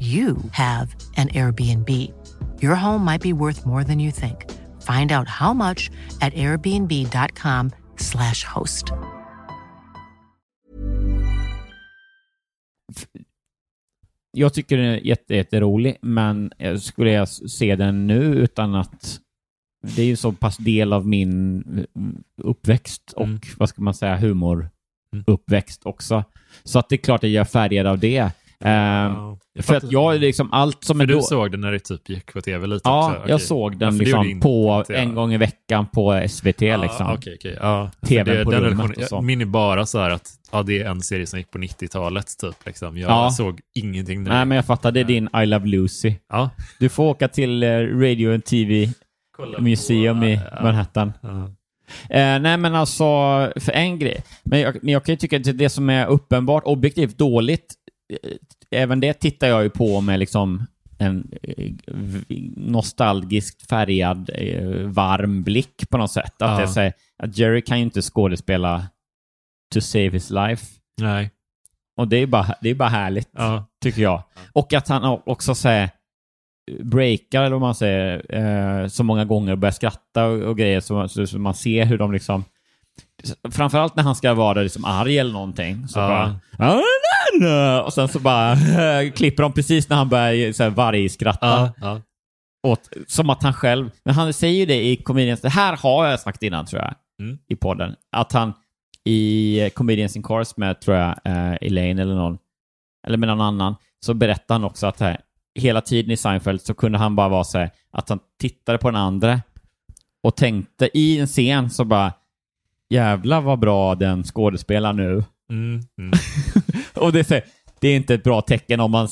you have an Airbnb. Your home might be worth more than you think. Find out how much at airbnb.com slash host. jag tycker den är jätte, jätterolig, men skulle jag se den nu utan att det är ju så pass del av min uppväxt och Mm. vad ska man säga, humoruppväxt också. Så att det är klart att jag är färgad av det. Ehm, Jag för att jag är liksom allt som För är du då... såg den när det typ gick på tv lite Ja, också? jag Okej. såg Ja, den gjorde liksom inte på en gång i veckan på SVT. Ja, liksom. Okej, okej. Ja. Det, på den rummet och så. jag minns bara så här att ja, det är en serie som gick på 90-talet typ. Liksom. Jag Ja. såg ingenting Nej, men jag fattar. Det är din I Love Lucy. Ja. Du får åka till eh, Radio and TV Kolla Museum på- i ja. Manhattan. Ja. Eh, nej, men alltså, för en grej. Men jag, men jag kan ju tycka att det som är uppenbart objektivt dåligt, eh, även det tittar jag ju på med liksom en eh, nostalgiskt färgad, eh, varm blick på något sätt. Att, Ja. det är att Jerry kan ju inte skådespela to save his life. Nej. Och det är bara, det är bara härligt, Ja. tycker jag. Och att han också säger breakar, eller vad man säger, eh, så många gånger och börjar skratta och, och grejer så, så, så man ser hur de liksom... Framförallt när han ska vara liksom arg eller någonting. Så Ja. bara... "Ah, na, na." Och sen så bara eh, klipper de precis när han börjar så här, vargskratta. Ja. Ja. Åt, som att han själv... Men han säger ju det i Comedians... Det här har jag sagt innan, tror jag, Mm. i podden. Att han i eh, Comedians in Cars med, tror jag, eh, Elaine eller någon, eller med någon annan, så berättar han också att här, hela tiden i Seinfeld så kunde han bara vara så här, att han tittade på den andra och tänkte i en scen så bara jävla vad bra den skådespelar nu. Mm. Mm. och det är, här, det är inte ett bra tecken om man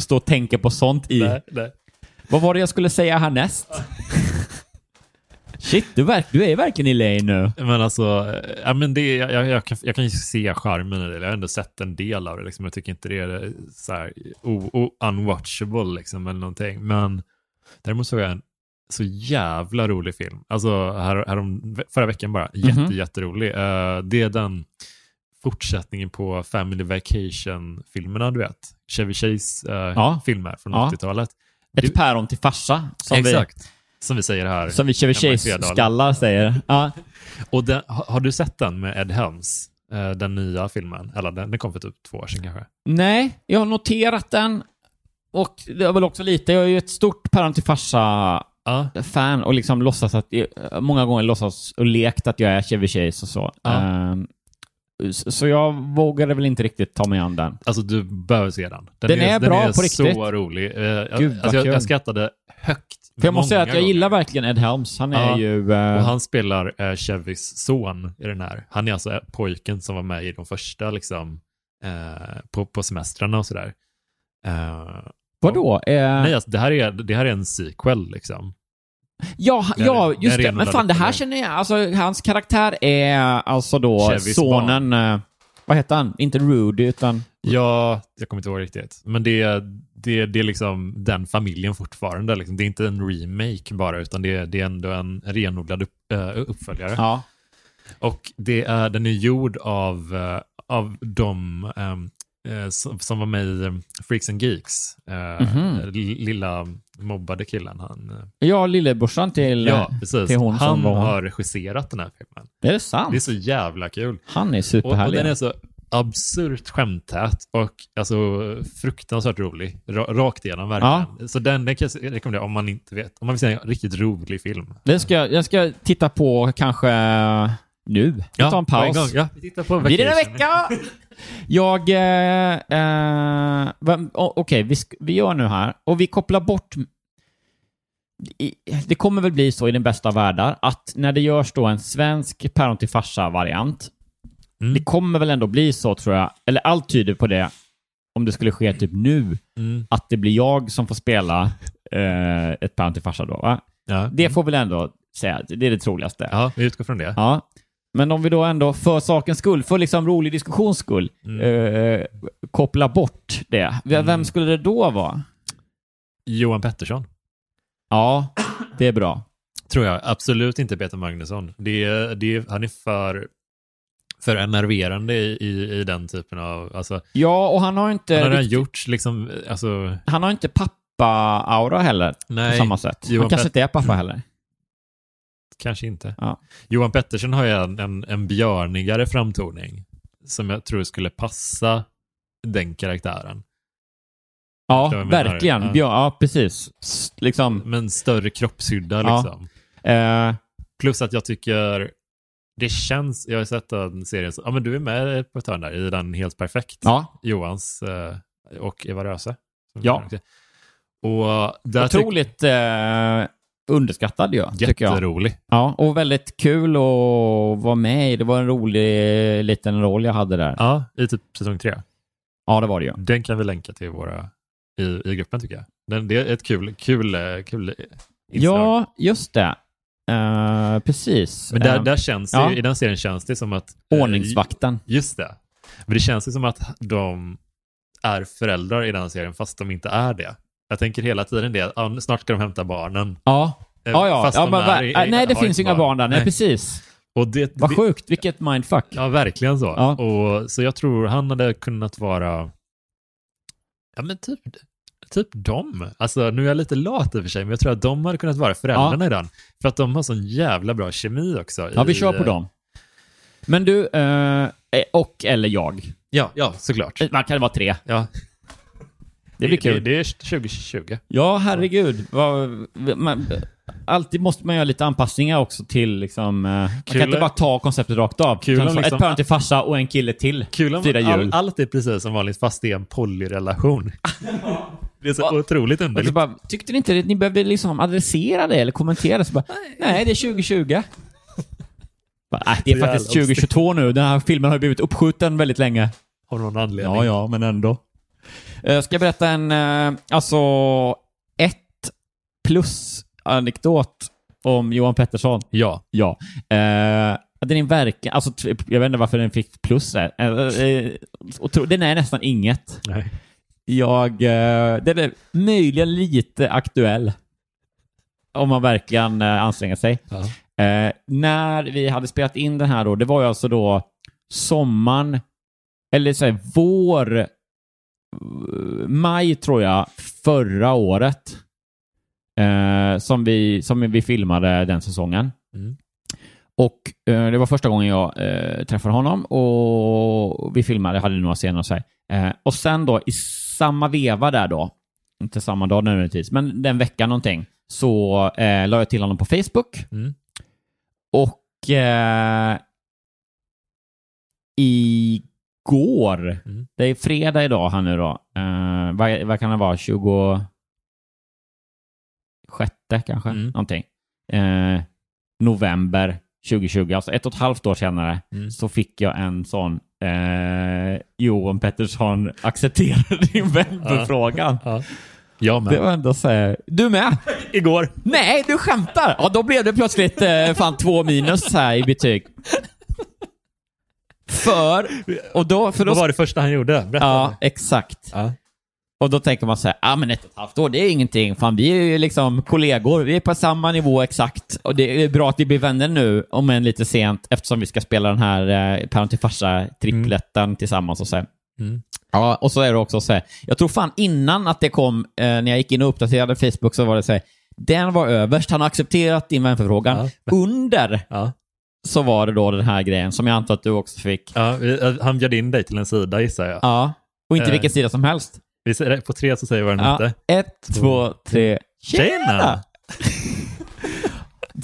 står och tänker på sånt i... Nej, nej. Vad var det jag skulle säga härnäst? Shit, du, verk, du är verkligen i lane nu. Men alltså, eh, ja, men det, jag, jag, jag, kan, jag kan ju se charmen i det. Jag har ändå sett en del av det. Liksom. Jag tycker inte det är så här o, o, unwatchable liksom, eller någonting. Men däremot såg jag en så jävla rolig film. Alltså här, härom, förra veckan bara. Jätte, Mhm. jätterolig. Uh, det är den fortsättningen på Family Vacation-filmerna, du vet. Chevy Chase eh, Ja. filmer från Ja. 80-talet. Ett Det- päron till farsa. Som Exakt. Som vi säger här. Vi, som vi Chevy. Chase-skallar säger. Ja. Och den, har, du sett den med Ed Helms? Eh, den nya filmen? Eller den, den kom för typ två år sedan kanske. Nej, jag har noterat den. Och det är väl också lite, jag är ju ett stort päron till farsa-fan och liksom låtsas att, många gånger låtsas och lekt att jag är Chevy Chase och så. Ehm, s- så jag vågade väl inte riktigt ta mig an den. Alltså du behöver se den. Den är bra på så riktigt. rolig. Eh, Gud, alltså, jag, jag skrattade högt. För jag måste säga att jag gånger. gillar verkligen Ed Helms. Han är Ja, ju... eh, Och han spelar eh, Chevys son i den här. Han är alltså pojken som var med i de första liksom, eh, på, på semestrarna och sådär. Eh, Vadå? Eh, nej, alltså, det, här är, det här är en sequel liksom. Ja, Det är- ja just det. Men fan, det här känner jag. Alltså, hans karaktär är alltså då Chevys sonen... eh, vad heter han? Inte Rudy, utan... Ja, jag kommer inte ihåg riktigt. Men det, är- det, det är liksom den familjen fortfarande. Liksom. Det är inte en remake bara, utan det, är- det är ändå en renodlad upp, eh, uppföljare. Ja. Och det är, den är gjord av, eh, av de eh, som, som var med i eh, Freaks and Geeks. Eh, Mhm. l- Lilla mobbade killen. Han, eh, Ja, lillebrorsan till, ja, precis. till hon han som har regisserat den här filmen. Är det sant? Det är så jävla kul. Han är Och, och superhärlig. den är så absurt skämttät och alltså fruktansvärt rolig. Ra, rakt igenom verkligen. Så den, den kan jag rekommendera om man inte vet. Om man vill se en riktigt rolig film. Den ska, jag ska titta på kanske nu. Vi tar en paus. gång. Ja, vi tittar på det en vecka? Jag... Eh, eh, Okej, vi, sk- vi gör nu här. Och vi kopplar bort... i- Det kommer väl bli så i den bästa av världar att när det görs då en svensk päron till farsa-variant, Mm. det kommer väl ändå bli så tror jag, eller allt tyder på det, om det skulle ske typ nu, Mm. att det blir jag som får spela eh, ett päron till farsa då, va? Ja. Det får väl ändå säga, det är det troligaste. ja, vi utgår från det. Ja. Men om vi då ändå för sakens skull, för liksom rolig diskussions skull, Mm. eh, koppla bort det. V- Vem Mm. skulle det då vara? Johan Pettersson. Ja, det är bra. Tror jag. Absolut inte Peter Magnusson. Det det han är för, för enerverande i, i, i den typen av... Alltså, Ja, och han har inte, han har riktigt- gjort liksom... Alltså, han har inte pappa-aura heller nej, på samma sätt. Johan han kanske Pet- inte är pappa heller. Kanske inte. Ja. Johan Pettersson har ju en, en, en björnigare framtoning som jag tror skulle passa den karaktären. Ja, verkligen. Ja. Ja, precis. Liksom, Men större kroppshydda Ja. liksom. eh, Plus att jag tycker det känns, jag har sett den serien, ja men du är med på ett hörn där i den helt perfekt. ja, Johans eh, och Eva Röse. Ja. Och där tyck- otroligt eh, underskattad ju, jätterolig. Ja, och väldigt kul att vara med i. Det var en rolig liten roll jag hade där. Ja, i typ säsong tre. Ja, det var det ju. Den kan vi länka till våra i, i gruppen tycker jag. Den, det är ett kul, kul, kul inslag. Ja, just det. Eh, precis. Men där, Eh, där känns det, ja. i den serien känns det som att... eh, Ordningsvakten. Just det. Men det känns ju som att de är föräldrar i den serien fast de inte är det. Jag tänker hela tiden det, ja, snart ska de hämta barnen. Ja. Eh, Ja, ja. fast ja de men, är i- äh, nej, det finns inga barn där. Nej, precis. Och det, Vad det, sjukt. Vilket mindfuck. Ja, verkligen så. Ja. Och, så jag tror han hade kunnat vara, ja men typ, typ dem. Alltså nu är jag lite lat i och för sig, men jag tror att de hade kunnat vara föräldrarna i den. För att de har sån jävla bra kemi också. Ja, vi i- kör på dem. Men du, eh, och eller jag. Ja, ja, såklart. Man kan vara tre. Ja. Det blir kul. Det, det är 2020. Ja, herregud. Vad, man, alltid måste man göra lite anpassningar också till liksom... eh, Man Kul kan inte bara ta konceptet rakt av. Kul liksom- Ett päron till farsa och en kille till. Kul om Fira jul. all, allt är precis som vanligt fast det är en polyrelation. det är så otroligt Och så underligt. bara, tyckte ni inte att ni behövde liksom adressera det eller kommentera? Så bara, nej, det är 2020. Bara, nej, det är faktiskt jävla 2022 nu. Den här filmen har ju blivit uppskjuten väldigt länge. Av någon anledning. Ja, ja, men ändå. Jag ska berätta en, eh, alltså, ett plus anekdot om Johan Pettersson? Ja. Ja. Eh, den är verkligen, alltså jag vet inte varför den fick plus där. Eh, eh, den är nästan inget. Nej. Jag, eh, den är möjligen lite aktuell. Om man verkligen eh, anstränger sig. Ja. Eh, när vi hade spelat in den här då, det var ju alltså då sommaren, eller så här, vår, eh, maj tror jag, förra året. Eh, som, vi, som vi filmade den säsongen. Mm. Och eh, det var första gången jag eh, träffade honom och vi filmade, hade några scener och så. Eh, och sen då i samma veva där då, inte samma dag nödvändigtvis, men den veckan någonting, så eh, la jag till honom på Facebook. Mm. Och eh, igår, Mm. det är fredag idag här nu då, eh, vad, vad kan det vara, 26 kanske, Mm. någonting. Eh, november 2020, alltså ett och ett halvt år senare, Mm. så fick jag en sån eh, Johan Pettersson accepterade din vänförfrågan. Ja. Jag med. Det var ändå så här, du med? Igår. Nej, du skämtar! Ja, då blev det plötsligt eh, fan två minus här i betyg. För, och då... För då Vad var det första han gjorde? Berätta. Ja, exakt. Ja. Och då tänker man så här, ja ah, men ett och ett halvt år, det är ingenting. Fan, vi är ju liksom kollegor, vi är på samma nivå exakt. Och det är bra att vi blir vänner nu, om än lite sent, eftersom vi ska spela den här eh, Päron till farsa-tripletten tillsammans och så här. Mm. Ja, och så är det också så här, jag tror fan innan att det kom, eh, när jag gick in och uppdaterade Facebook så var det så här, den var överst, han har accepterat din vänförfrågan. Under Ja. Så var det då den här grejen som jag antar att du också fick. Ja, vi- han bjöd in dig till en sida gissar jag. Ja, och inte Eh. vilken sida som helst. Vi säger, på tre så säger vi vad den Ja, hette. ett, två, tre. Tjena! Tjena!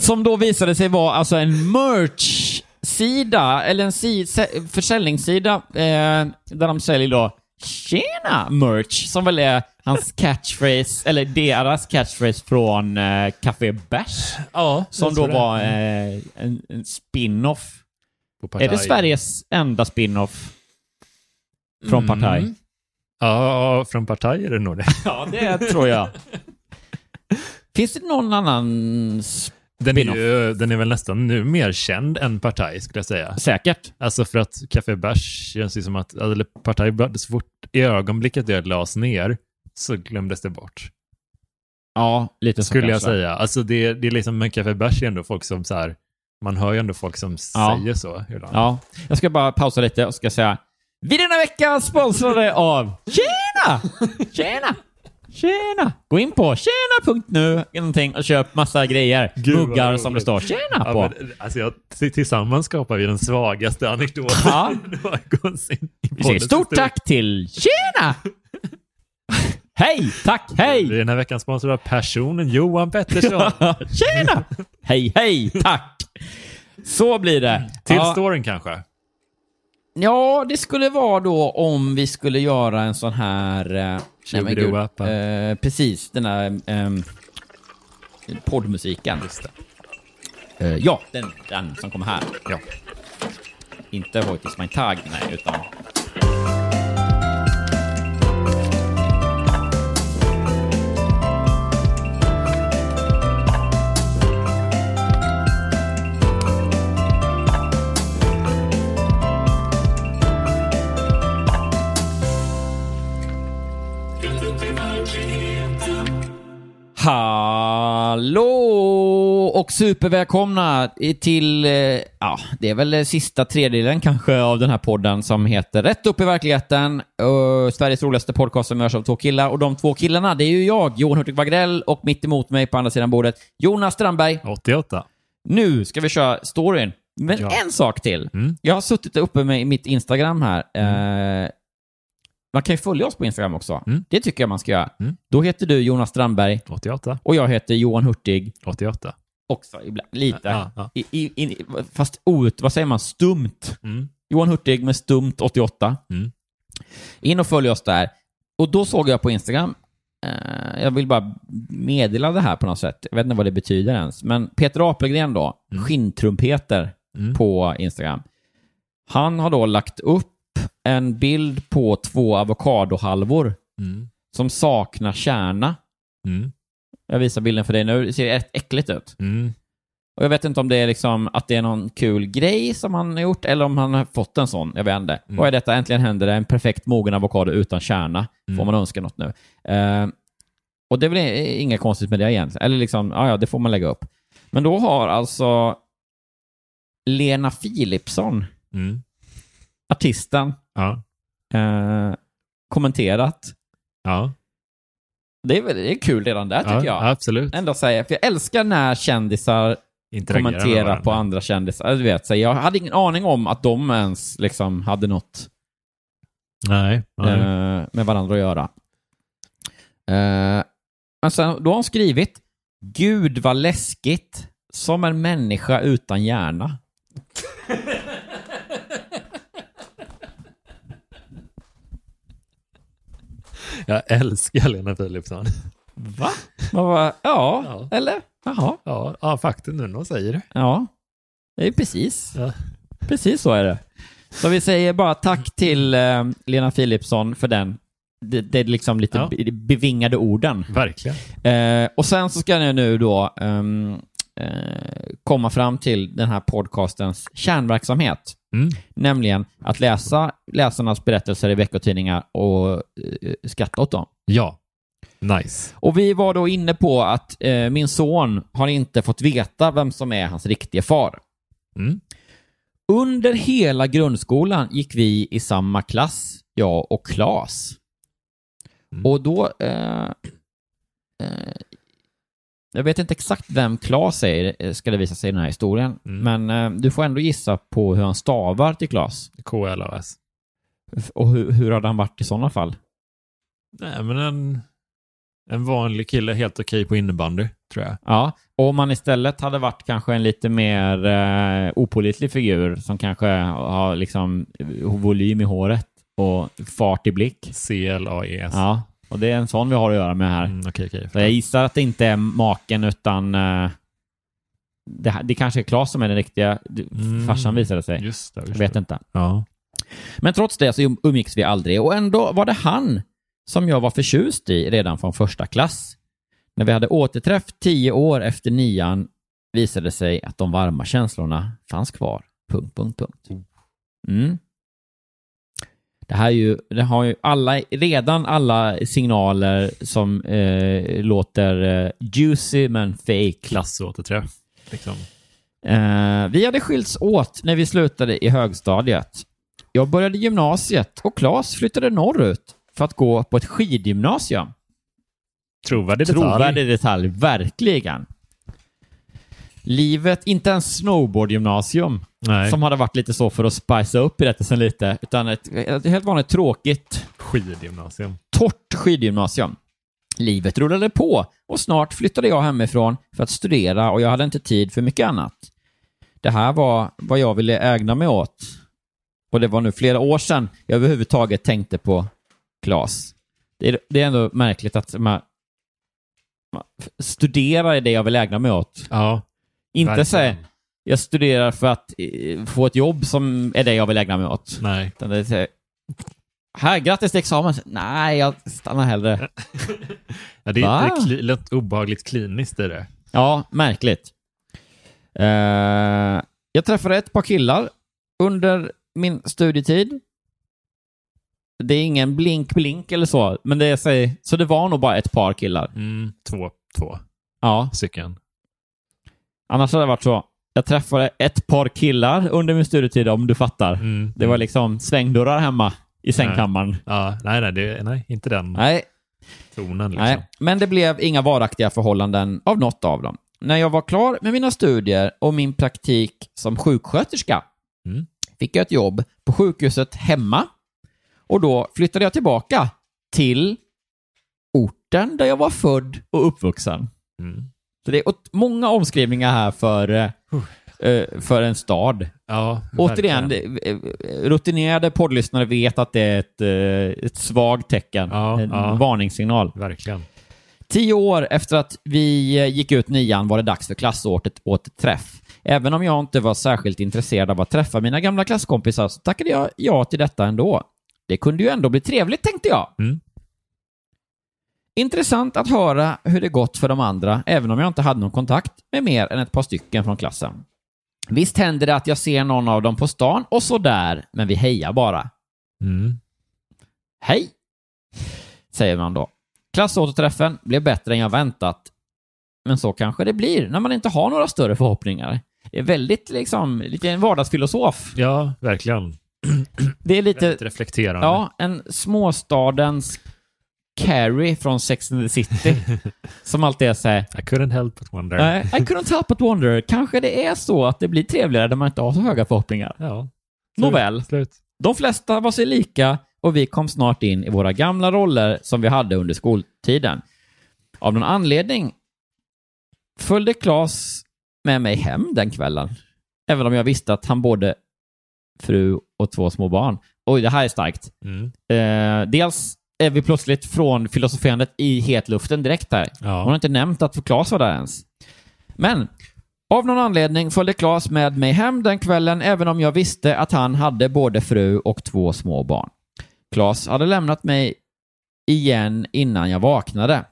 Som då visade sig vara alltså en merch-sida, eller en si försäljningssida, eh, där de säljer då Tjena merch, som väl är hans catchphrase, eller deras catchphrase från eh, Café Bärs. Ja, Som då var eh, en, en spin-off. Är det. Sveriges enda spin-off från Mm. Partaj? Ja, från Partaj är det nog det. Ja, det tror jag. Finns det någon annan Den är, ju, den är väl nästan nu mer känd än Partaj skulle jag säga. Säkert. Alltså för att Café Bärs känns ju som att, eller Partaj, så fort i ögonblicket det lades ner så glömdes det bort. Ja, lite så Skulle jag kanske. säga. Alltså det, det är liksom, men Café Bärs är ändå folk som så här, man hör ju ändå folk som Ja. säger så ibland. Ja, jag ska bara pausa lite och ska säga Vi denna vecka sponsrade av Tjena! Tjena! Tjena! Gå in på tjena.nu någonting och köp massa grejer. Gud, Muggar som det står tjena Ja, på. men, alltså jag, tillsammans skapar vi den svagaste anekdoten Ja. någonsin Vi säger stort tack till Tjena! Hej! Tack, Vi är hej! den här veckan sponsrade av personen Johan Pettersson. Tjena! hej, hej, tack! Så blir det. Till Ja. storyn kanske? Ja, det skulle vara då om vi skulle göra en sån här... Eh, nej, men gud. Eh, precis, den här eh, poddmusiken. Eh, ja, den, den som kommer här. Ja. Inte What is my tag, nej, utan... Hallå och supervälkomna till, eh, ja, det är väl sista tredjedelen kanske av den här podden som heter Rätt upp i verkligheten. Uh, Sveriges roligaste podcast som görs av två killar. Och de två killarna, det är ju jag, Johan Hurtig Wagrell och mitt emot mig på andra sidan bordet, Jonas Strandberg. 88. Nu ska vi köra storyn. Men Ja. en sak till. Mm. Jag har suttit uppe med mitt Instagram här. Eh, man kan ju följa oss på Instagram också. Mm. Det tycker jag man ska göra. Mm. Då heter du Jonas Strandberg 88. och jag heter Johan Hurtig. 88. Också ibland, lite. Ja, ja. I, i, i, fast out, vad säger man, stumt. Mm. Johan Hurtig med stumt 88. Mm. In och följ oss där. Och då såg jag på Instagram, eh, jag vill bara meddela det här på något sätt. Jag vet inte vad det betyder ens. Men Peter Apelgren då, Mm. skinntrumpeter Mm. på Instagram. Han har då lagt upp en bild på två avokadohalvor Mm. som saknar kärna. Mm. Jag visar bilden för dig nu. Det ser rätt äckligt ut. Mm. Och jag vet inte om det är liksom att det är någon kul grej som han har gjort eller om han har fått en sån. Jag vet inte. Mm. Vad är detta? Äntligen händer det. En perfekt mogen avokado utan kärna. Får Mm. man önska något nu. Eh, och det är väl inget konstigt med det egentligen. Eller liksom, ja, ja, det får man lägga upp. Men då har alltså Lena Philipsson, Mm. artisten, Ja. eh, kommenterat. Ja. Det är, väl, det är kul redan där tycker ja, jag. absolut. Ändå säga, för jag älskar när kändisar kommenterar på andra kändisar. Du vet, så jag hade ingen aning om att de ens liksom hade något Nej. nej. eh, med varandra att göra. Eh, men sen, då har hon skrivit Gud vad läskigt, som en människa utan hjärna. Jag älskar Lena Philipsson. Va? Bara, ja, Ja. eller? Jaha. Ja, ja faktiskt nu när hon säger det. Ja, det är precis. Ja. Precis så är det. Så vi säger bara tack till eh, Lena Philipsson för den. Det, det är liksom lite Ja. be- bevingade orden. Verkligen. Eh, och sen så ska jag nu då ehm, eh, komma fram till den här podcastens kärnverksamhet. Mm. Nämligen att läsa läsarnas berättelser i veckotidningar och eh, skratta åt dem. Ja. Nice. Och vi var då inne på att eh, min son har inte fått veta vem som är hans riktiga far. Mm. Under hela grundskolan gick vi i samma klass, jag och Klas. Mm. Och då... Eh, eh, jag vet inte exakt vem Klas är, eh, ska det visa sig i den här historien. Mm. Men eh, du får ändå gissa på hur han stavar till Klas. KLAS. Och hur, hur hade han varit i sådana fall? Nej, men en, en vanlig kille helt okej på innebandy, tror jag. Ja, och om man istället hade varit kanske en lite mer eh, opålitlig figur som kanske har liksom eh, volym i håret och fart i blick. C-L-A-E-S. Ja, och det är en sån vi har att göra med här. Mm, okej. Så jag gissar att det inte är maken utan eh, det, här- det kanske är Claes som är den riktiga Mm. farsan visade sig. Just det. Jag Just vet det. inte. Ja. Men trots det så um- umgicks vi aldrig och ändå var det han som jag var förtjust i redan från första klass. När vi hade återträff tio år efter nian visade det sig att de varma känslorna fanns kvar. Punkt, punkt, punkt. Mm. Det här är ju, det har ju alla, redan alla signaler som eh, låter eh, juicy men fake. Klassåterträff. Liksom. Eh, vi hade skilts åt när vi slutade i högstadiet. Jag började gymnasiet och Claes flyttade norrut för att gå på ett skidgymnasium. Trovärdig detalj. Trovärdig detalj, verkligen. Livet, inte ens snowboardgymnasium, Nej. som hade varit lite så för att spicea upp berättelsen lite, utan ett, ett helt vanligt tråkigt, Skidgymnasium. torrt skidgymnasium. Livet rullade på och snart flyttade jag hemifrån för att studera och jag hade inte tid för mycket annat. Det här var vad jag ville ägna mig åt. Och det var nu flera år sedan jag överhuvudtaget tänkte på Klas. Det är, det är ändå märkligt att man, man studerar det jag vill ägna mig åt. Ja. Inte säga jag studerar för att eh, få ett jobb som är det jag vill ägna mig åt. Nej. Utan det är så här, här, grattis till examen. Nej, jag stannar hellre. Ja, det är kli- lite obehagligt kliniskt i det. Ja, märkligt. Eh, jag träffade ett par killar under min studietid. Det är ingen blink-blink eller så, men det är så, så det var nog bara ett par killar. Mm, två, två Ja, stycken. annars hade det varit så. Jag träffade ett par killar under min studietid, om du fattar. Mm. Det var liksom svängdörrar hemma i sängkammaren. Ja, nej, nej, det, nej, inte den Nej, tonen. Liksom. Nej, men det blev inga varaktiga förhållanden av något av dem. När jag var klar med mina studier och min praktik som sjuksköterska Mm. fick jag ett jobb på sjukhuset hemma och då flyttade jag tillbaka till orten där jag var född och uppvuxen. Mm. Så det är många omskrivningar här för, eh, eh, för en stad. Ja, Återigen, eh, rutinerade poddlyssnare vet att det är ett, ett svagt tecken. Ja, en ja. varningssignal. Verkligen. Tio år efter att vi gick ut nian var det dags för klassåret återträff. Även om jag inte var särskilt intresserad av att träffa mina gamla klasskompisar så tackade jag ja till detta ändå. Det kunde ju ändå bli trevligt, tänkte jag. Mm. Intressant att höra hur det gått för de andra, även om jag inte hade någon kontakt med mer än ett par stycken från klassen. Visst händer det att jag ser någon av dem på stan och sådär, men vi hejar bara. Mm. Hej! Säger man då. Klassåterträffen blev bättre än jag väntat. Men så kanske det blir när man inte har några större förhoppningar. Det är väldigt liksom, lite en vardagsfilosof. Ja, verkligen. Det är lite, Väldigt reflekterande. ja, en småstadens Carrie från Sex and the City. som alltid är såhär, I couldn't help but wonder. I couldn't help but wonder. Kanske det är så att det blir trevligare där man inte har så höga förhoppningar. Ja. Nåväl. Slut. De flesta var sig lika och vi kom snart in i våra gamla roller som vi hade under skoltiden. Av någon anledning följde Claes med mig hem den kvällen. Även om jag visste att han både fru och två små barn. Oj, det här är starkt. Mm. Eh, dels är vi plötsligt från filosoferandet i hetluften direkt här. Ja. Hon har inte nämnt att Claes var där ens. Men av någon anledning följde Claes med mig hem den kvällen även om jag visste att han hade både fru och två små barn. Claes hade lämnat mig igen innan jag vaknade.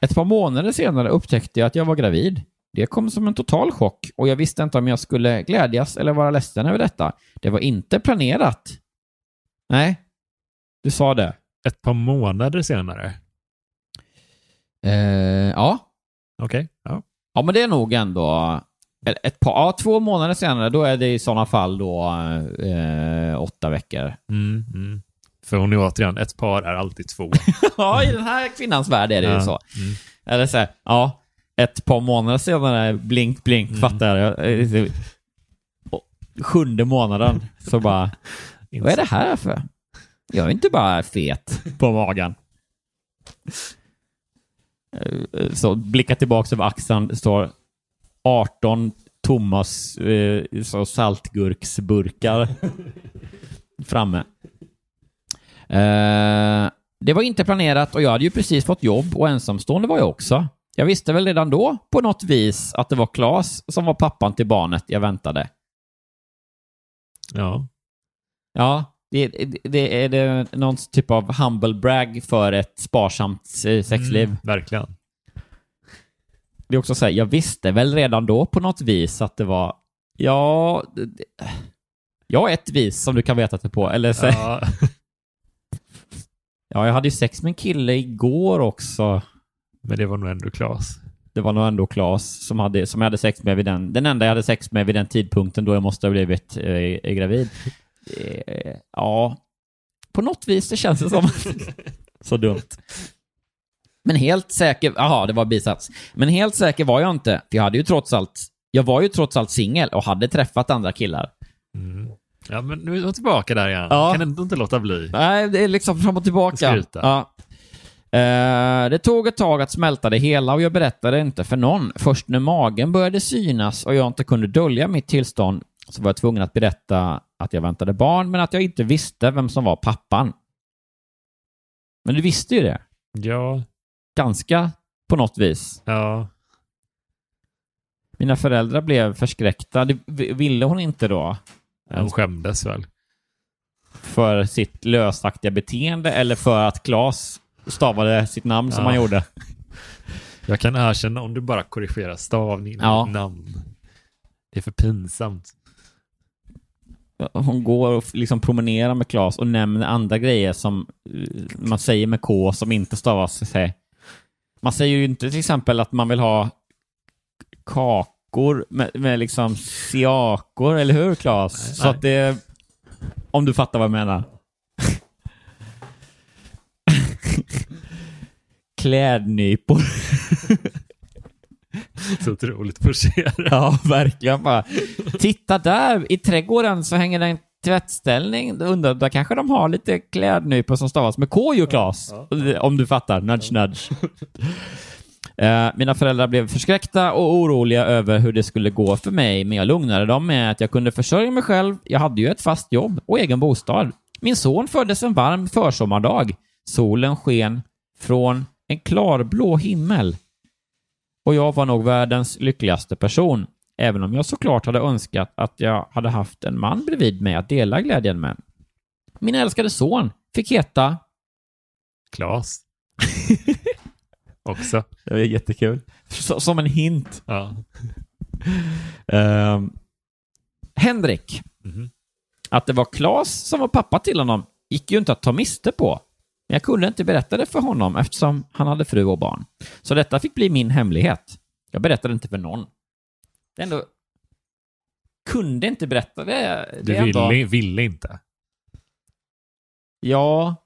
Ett par månader senare upptäckte jag att jag var gravid. Det kom som en total chock och jag visste inte om jag skulle glädjas eller vara ledsen över detta. Det var inte planerat. Nej, du sa det. Ett par månader senare. Eh, ja, Okej. Ja. Ja, men det är nog ändå ett par, ja, två månader senare, då är det i sådana fall då eh, åtta veckor. Mm, mm. För hon är återigen, ett par är alltid två. ja, i den här kvinnans värld är det ju Ja. så. Mm. Eller så här, ja, ett par månader senare, blink, blink, Mm. fattar jag. Eh, och Sjunde månaden, så bara, vad är det här för? Jag är inte bara fet på magen. Eh, Så blicka tillbaka över axeln, står 18 tomma eh, så saltgurksburkar framme. Eh, det var inte planerat och jag hade ju precis fått jobb och ensamstående var jag också. Jag visste väl redan då på något vis att det var Claes som var pappan till barnet jag väntade. Ja. Ja, det, det, det är det någon typ av humble brag för ett sparsamt eh, sexliv. Mm, verkligen. Det är också så här, jag visste väl redan då på något vis att det var, ja, det- det- ja ett vis som du kan veta att det är på. Eller så, ja. Ja, jag hade ju sex med en kille igår också. men det var nog ändå Klas. Det var nog ändå Claes som, hade, som jag hade sex med vid den, den enda jag hade sex med vid den tidpunkten då jag måste ha blivit eh, gravid. Eh, ja, på något vis det känns det som. så dumt. Men helt säker, jaha, det var bisats. Men helt säker var jag inte, för jag hade ju trots allt, jag var ju trots allt singel och hade träffat andra killar. Mm. Ja, men nu är hon tillbaka där igen. Ja. Kan ändå inte låta bli. Nej, det är liksom fram och tillbaka. Skryta. Ja. Eh, det tog ett tag att smälta det hela och jag berättade inte för någon. Först när magen började synas och jag inte kunde dölja mitt tillstånd så var jag tvungen att berätta att jag väntade barn, men att jag inte visste vem som var pappan. Men du visste ju det. Ja, Ganska på något vis. ja. Mina föräldrar blev förskräckta. Det ville hon inte då. Hon skämdes väl. För sitt lösaktiga beteende eller för att Claes stavade sitt namn som Ja. han gjorde. Jag kan erkänna om du bara korrigerar stavningen Ja. namn. Det är för pinsamt. Hon går och liksom promenerar med Claes och nämner andra grejer som eh, man säger med K som inte stavas sig. Man säger ju inte till exempel att man vill ha kakor med, med liksom siakor, eller hur Claes? Så att det... Om du fattar vad jag menar. Klädnypor. Så otroligt forcerat. Ja, verkligen. Bara. Titta där, i trädgården så hänger det en tvättställning. Undrar, där kanske de har lite klädnypor som stavas med K ju, Claes. Om du fattar. Nudge, nudge. Eh, mina föräldrar blev förskräckta och oroliga över hur det skulle gå för mig, men jag lugnade dem med att jag kunde försörja mig själv. Jag hade ju ett fast jobb och egen bostad. Min son föddes en varm försommardag. Solen sken från en klarblå himmel och jag var nog världens lyckligaste person, även om jag såklart hade önskat att jag hade haft en man bredvid mig att dela glädjen med. Min älskade son fick heta... Klas. också. Det var jättekul. Så, som en hint. Ja. Ehm, Henrik. Mhm. Att det var Claes som var pappa till honom gick ju inte att ta miste på. Men jag kunde inte berätta det för honom eftersom han hade fru och barn. Så detta fick bli min hemlighet. Jag berättade inte för någon. Det är ändå... Kunde inte berätta det. det Du är ändå... ville, ville inte. Ja.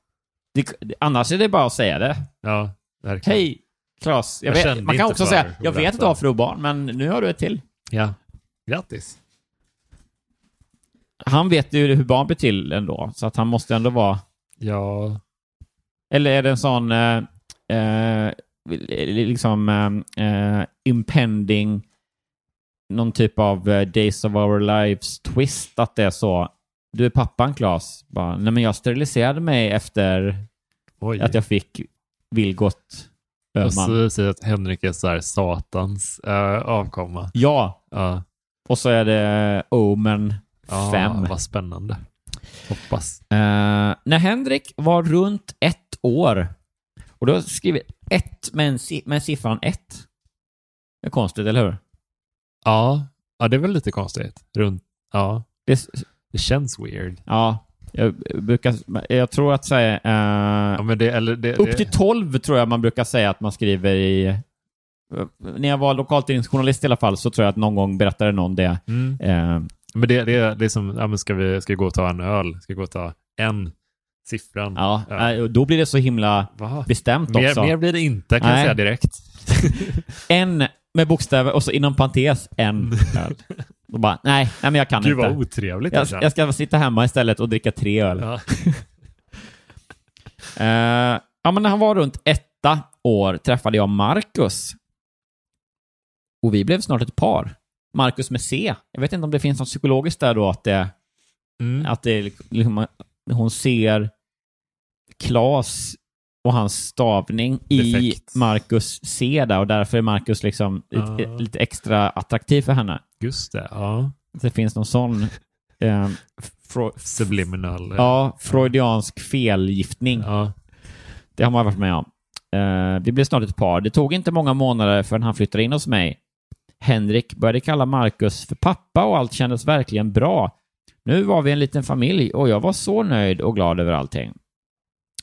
Det, annars är det bara att säga det. Ja, verkligen. Hej, Claes. Jag Jag vet, man kan också säga, jag vet att du har fru och barn, men nu har du ett till. Ja. Grattis. Han vet ju hur barn blir till ändå, så att han måste ändå vara... Ja. Eller är det en sån eh, eh, liksom eh, eh, impending någon typ av eh, Days of Our Lives twist att det är så. Du är pappan Claes. Bara, Nej men jag steriliserade mig efter Oj. att jag fick Vilgot Och Öhman. så säger att Henrik är så här satans äh, avkomma. Ja, Ja. och så är det Omen ja 5. Vad spännande. Hoppas. Eh, när Henrik var runt ett år, och då har jag skrivit ett med, en, med siffran ett. Det är konstigt, eller hur? Ja. ja, det är väl lite konstigt. Runt, ja. Det, Det känns weird. ja, jag brukar, jag tror att säga, eh, Ja, det, eller det, upp det, till 12 tror jag man brukar säga att man skriver i när jag var lokaltidningsjournalist i alla fall så tror jag att någon gång berättade någon det. Mm. Eh, Men det, det, det är som, ja, ska vi ska vi gå och ta en öl? Ska vi gå och ta en siffran? ja, eh, då blir det så himla Va? bestämt Mer, också. mer blir det inte kan Nej. jag säga direkt. En med bokstäver och så inom parentes en öl. Och bara, nej, nej men jag kan Gud inte. vad otrevligt. Jag, jag ska sitta hemma istället och dricka tre öl. ja. Eh, ja, men när han var runt etta år träffade jag Marcus. Och vi blev snart ett par. Marcus med C. Jag vet inte om det finns något psykologiskt där då, att det, Mm. att det liksom, hon ser Klas och hans stavning i Defekt. Marcus C där och därför är Marcus liksom Ja. lite, lite extra attraktiv för henne. Just det, ja. Det finns någon sån eh, fro- Subliminal. ja, freudiansk felgiftning. ja. Det har man varit med om. Eh, vi blev snart ett par. Det tog inte många månader förrän han flyttade in hos mig. Henrik började kalla Marcus för pappa och allt kändes verkligen bra. Nu var vi en liten familj och jag var så nöjd och glad över allting.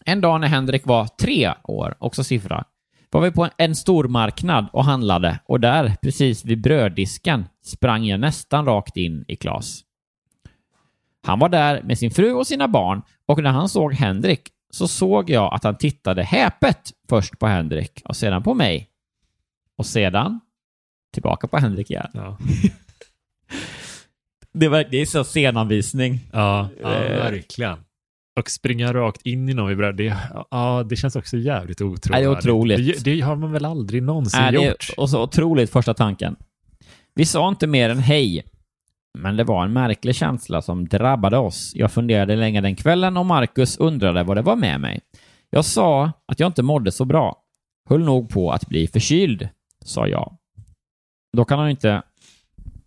En dag när Henrik var tre år, också siffra, var vi på en stormarknad och handlade och där, precis vid bröddisken, sprang jag nästan rakt in i Klas. Han var där med sin fru och sina barn och när han såg Henrik så såg jag att han tittade häpet först på Henrik och sedan på mig. Och sedan tillbaka på Henrik igen. Ja. Det, var, det är så scenanvisning. Ja, ja Eh. verkligen. Och springa rakt in i någon vi börjar, det, ja, det känns också jävligt Nej, otrovärdigt. det är otroligt. Det, det har man väl aldrig någonsin Nej, det är gjort? och så otroligt första tanken. Vi sa inte mer än hej. Men det var en märklig känsla som drabbade oss. Jag funderade länge den kvällen och Marcus undrade vad det var med mig. Jag sa att jag inte mådde så bra. Höll nog på att bli förkyld, sa jag. Då kan hon inte...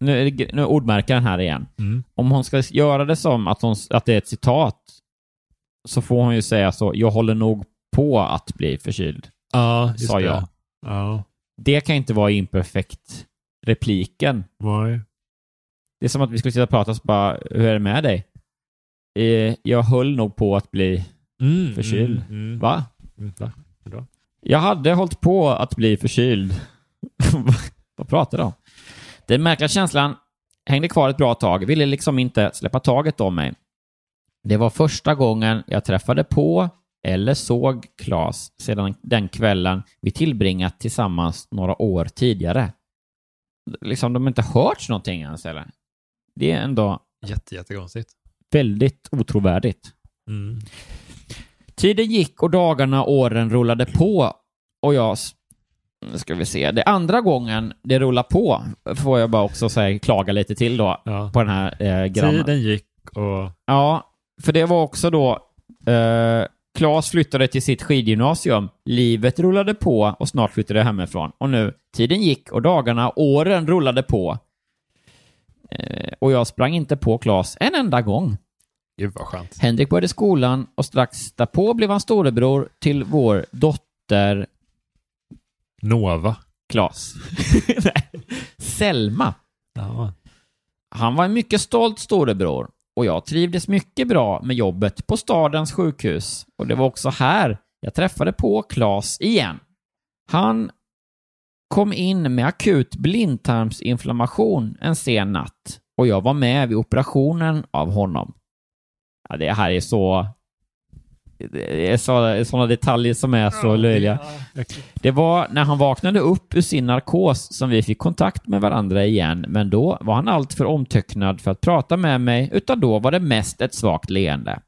Nu är, nu är ordmärkaren här igen. Mm. Om hon ska göra det som att, hon, att det är ett citat så får hon ju säga så, jag håller nog på att bli förkyld. Ja, just Sa det. jag. Ja, Det kan inte vara imperfekt repliken. nej. Det är som att vi skulle sitta och prata och bara, hur är det med dig? Eh, jag höll nog på att bli Mm, förkyld. Mm, mm. Va? Va? Jag hade hållit på att bli förkyld. Vad pratar du om? Den märkliga känslan hängde kvar ett bra tag, ville liksom inte släppa taget om mig. Det var första gången jag träffade på eller såg Klas sedan den kvällen vi tillbringat tillsammans några år tidigare. Liksom, de har inte hört någonting ens eller? Det är ändå Jätte, jättekonstigt. väldigt otrovärdigt. Mm. Tiden gick och dagarna och åren rullade på och jag... Nu ska vi se. Det andra gången det rullar på får jag bara också säga, klaga lite till då Ja. på den här eh, grannen. Tiden gick och... Ja, för det var också då... Eh, Klas flyttade till sitt skidgymnasium. Livet rullade på och snart flyttade jag hemifrån. Och nu, tiden gick och dagarna åren rullade på. Eh, och jag sprang inte på Klas en enda gång. Gud vad skönt. Henrik började skolan och strax därpå blev han storebror till vår dotter Nova. Klas. Nej, Selma. Ja. Han var en mycket stolt storebror och jag trivdes mycket bra med jobbet på stadens sjukhus. Och det var också här jag träffade på Klas igen. Han kom in med akut blindtarmsinflammation en sen natt och jag var med vid operationen av honom. Ja, det här är så... Det är så, sådana detaljer som är så löjliga. Det var när han vaknade upp ur sin narkos som vi fick kontakt med varandra igen, men då var han alltför omtöcknad för att prata med mig, utan då var det mest ett svagt leende.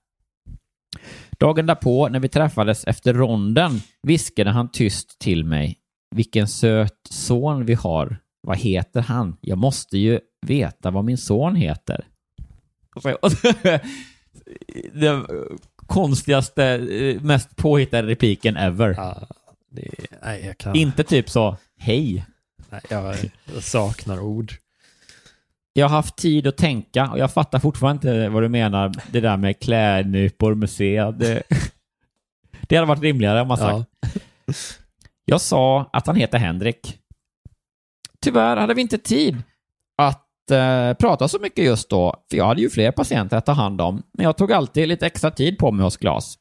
Dagen därpå, när vi träffades efter ronden, viskade han tyst till mig. Vilken söt son vi har. Vad heter han? Jag måste ju veta vad min son heter. Konstigaste, eh, mest påhittade repliken ever. Ja, det, nej, kan... Inte typ så, hej. Nej, jag, jag saknar ord. Jag har haft tid att tänka och jag fattar fortfarande inte vad du menar, det där med klädnypor, museet. Det, det hade varit rimligare om man sagt. Ja. Jag sa att han heter Henrik. Tyvärr hade vi inte tid att eh, prata så mycket just då, för jag hade ju fler patienter att ta hand om, men jag tog alltid lite extra tid på mig hos Glas.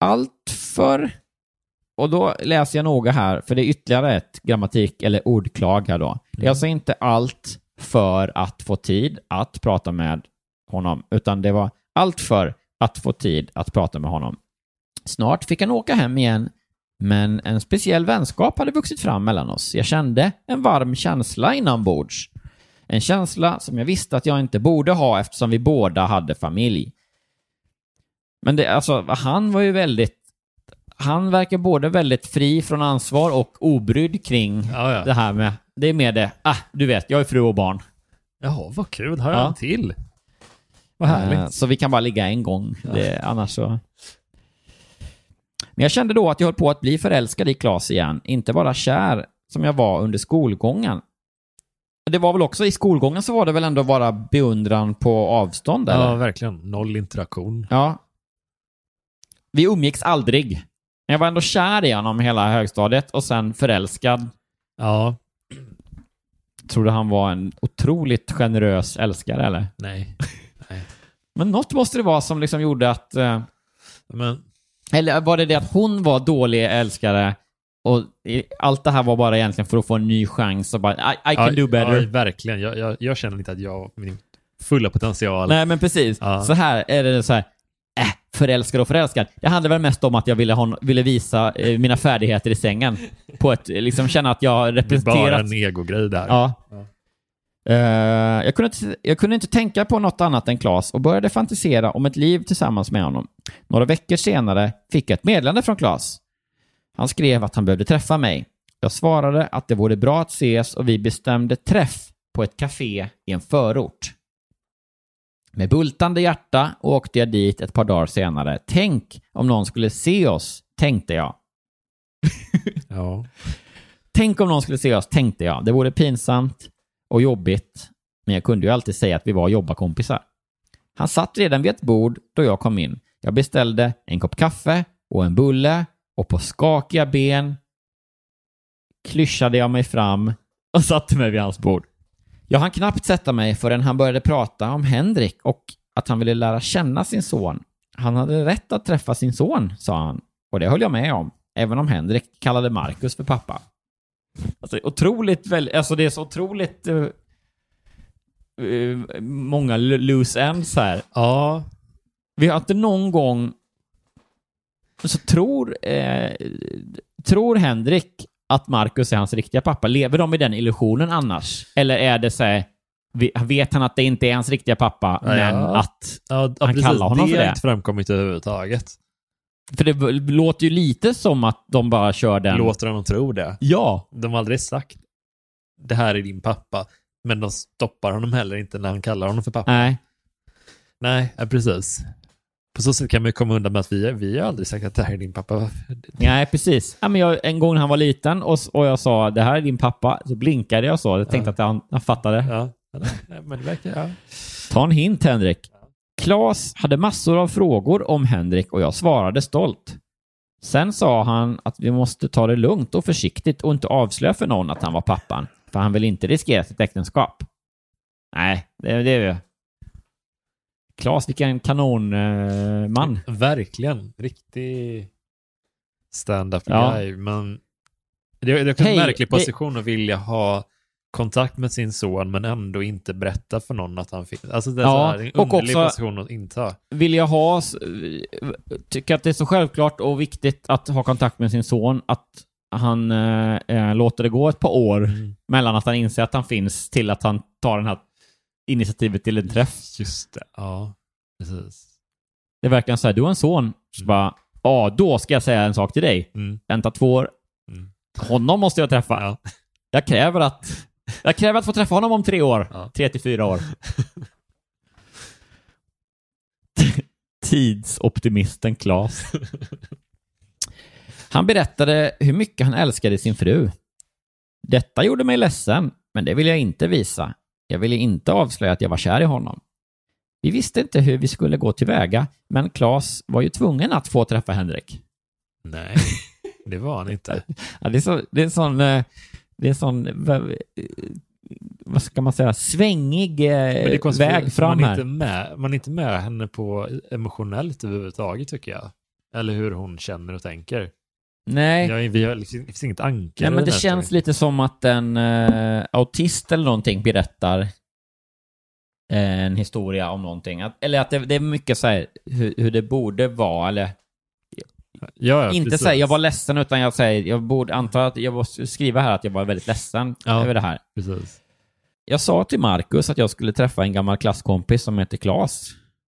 Allt för... Och då läser jag noga här, för det är ytterligare ett grammatik eller ordklag här då. Det är alltså inte allt för att få tid att prata med honom, utan det var allt för att få tid att prata med honom. Snart fick han åka hem igen, men en speciell vänskap hade vuxit fram mellan oss. Jag kände en varm känsla inombords. En känsla som jag visste att jag inte borde ha eftersom vi båda hade familj. Men det, alltså, han var ju väldigt... Han verkar både väldigt fri från ansvar och obrydd kring Ja, ja. det här med... Det är mer det, ah, du vet, jag är fru och barn. Jaha, vad kul. Har jag Ja. en till? Vad härligt. Eh, Så vi kan bara ligga en gång. Det, annars så... Men jag kände då att jag höll på att bli förälskad i Klas igen. Inte bara kär som jag var under skolgången. Det var väl också i skolgången så var det väl ändå bara beundran på avstånd? Eller? Ja, verkligen. Noll interaktion. Ja. Vi umgicks aldrig. Men jag var ändå kär i honom hela högstadiet och sen förälskad. Ja, Trodde han var en otroligt generös älskare, eller? nej. nej. Men något måste det vara som liksom gjorde att... Eh, Men eller var det det att hon var dålig älskare och allt det här var bara egentligen för att få en ny chans och bara I, I can ja, do better. Ja, verkligen. Jag, jag, jag känner inte att jag har min fulla potential. Nej, men precis. Ja. Så här är det så här, äh, förälskad och förälskad. Det handlar väl mest om att jag ville, ha, ville visa eh, mina färdigheter i sängen. På ett, liksom känna att jag har det är bara representerat... en egogrej där. Ja. Ja. Eh, jag, kunde inte, jag kunde inte tänka på något annat än Claes och började fantisera om ett liv tillsammans med honom. Några veckor senare fick jag ett meddelande från Claes. Han skrev att han behövde träffa mig. Jag svarade att det vore bra att ses och vi bestämde träff på ett café i en förort. Med bultande hjärta åkte jag dit ett par dagar senare. Tänk om någon skulle se oss, tänkte jag. Ja. Tänk om någon skulle se oss, tänkte jag. Det vore pinsamt och jobbigt, men jag kunde ju alltid säga att vi var jobbarkompisar. Han satt redan vid ett bord då jag kom in. Jag beställde en kopp kaffe och en bulle och på skakiga ben klyschade jag mig fram och satte mig vid hans bord. Jag hann knappt sätta mig förrän han började prata om Henrik och att han ville lära känna sin son. Han hade rätt att träffa sin son, sa han. Och det höll jag med om, även om Henrik kallade Marcus för pappa. Alltså, otroligt väl, alltså det är så otroligt eh, eh, många lo- loose ends här. Ja. Vi har inte någon gång så tror, eh, tror Henrik att Marcus är hans riktiga pappa? Lever de i den illusionen annars? Eller är det så här, vet han att det inte är hans riktiga pappa, men Ja. att Ja, ja, han precis. kallar honom det för har det? inte framkommit överhuvudtaget. För det låter ju lite som att de bara kör den... Låter honom tro det. Ja. De har aldrig sagt det här är din pappa. Men de stoppar honom heller inte när han kallar honom för pappa. Nej. Nej, ja, precis. På så sätt kan man ju komma undan med att vi, vi har aldrig sagt att det här är din pappa. Nej, precis. Ja, men jag, en gång när han var liten och, och jag sa det här är din pappa, så blinkade jag så. Jag tänkte Ja. att han, han fattade. Ja, men det verkar... Ja. Ta en hint, Henrik. Klas hade massor av frågor om Henrik och jag svarade stolt. Sen sa han att vi måste ta det lugnt och försiktigt och inte avslöja för någon att han var pappan, för han vill inte riskera sitt äktenskap. Nej, det, det är. Klas, vilken kanonman. Eh. Verkligen. Riktig stand-up Ja. guy. Men det är, det är också en Hej, märklig position att vilja ha kontakt med sin son men ändå inte berätta för någon att han finns. Alltså det är Ja, en underlig också- position att inta. Vill jag ha... Tycker att det är så självklart och viktigt att ha kontakt med sin son att han eh, låter det gå ett par år Mm. mellan att han inser att han finns till att han tar den här initiativet till en träff. Just det, ja. Precis. Det är verkligen så här, du har en son. Så bara, ja, då ska jag säga en sak till dig. Mm. Vänta två år. Mm. Honom måste jag träffa. Ja. Jag kräver att jag kräver att få träffa honom om tre år. Ja. Tre till fyra år. Tidsoptimisten Klas. Han berättade hur mycket han älskade sin fru. Detta gjorde mig ledsen, men det ville jag inte visa. Jag ville inte avslöja att jag var kär i honom. Vi visste inte hur vi skulle gå tillväga, men Klas var ju tvungen att få träffa Henrik. Nej, det var han inte. Ja, det är så, det är sån, eh, det är sån, vad- eh, vad ska man säga, svängig eh, väg fram man är här. Inte med, man är inte med henne på emotionellt överhuvudtaget tycker jag. Eller hur hon känner och tänker. Nej, Jag, vi har, det finns inget ankare Nej, men det här känns storyn. lite som att en eh, autist eller någonting berättar eh, en historia om någonting. Att, eller att det, det är mycket så här hur, hur det borde vara, eller Ja, ja, inte precis. säga jag var ledsen, utan jag säger, jag borde anta att jag måste skriva här att jag var väldigt ledsen Ja. över det här. Precis. Jag sa till Marcus att jag skulle träffa en gammal klasskompis som heter Klas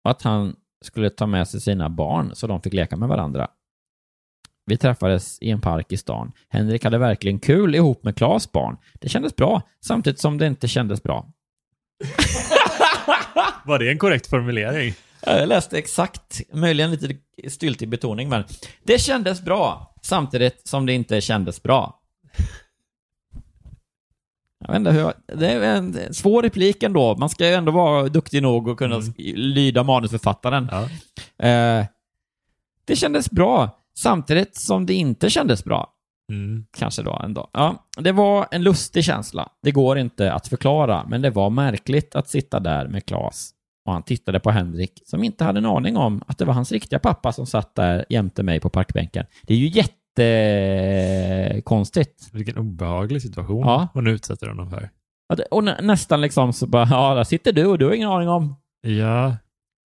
och att han skulle ta med sig sina barn så de fick leka med varandra. Vi träffades i en park i stan. Henrik hade verkligen kul ihop med Klas barn. Det kändes bra, samtidigt som det inte kändes bra. Var det en korrekt formulering? Jag läste exakt, möjligen lite styltig betoning, men det kändes bra, samtidigt som det inte kändes bra. Jag vet inte hur, det är en svår replik ändå. Man ska ju ändå vara duktig nog och kunna sk- lyda manusförfattaren. Ja. Eh, det kändes bra, samtidigt som det inte kändes bra. Mm. Kanske då ändå. Ja, det var en lustig känsla. Det går inte att förklara, men det var märkligt att sitta där med Klas. Och han tittade på Henrik, som inte hade en aning om att det var hans riktiga pappa som satt där jämte mig på parkbänken. Det är ju jättekonstigt. Vilken obehaglig situation Ja. hon utsätter honom för. Och nä- nästan liksom så bara, ja, där sitter du och du har ingen aning om. Ja,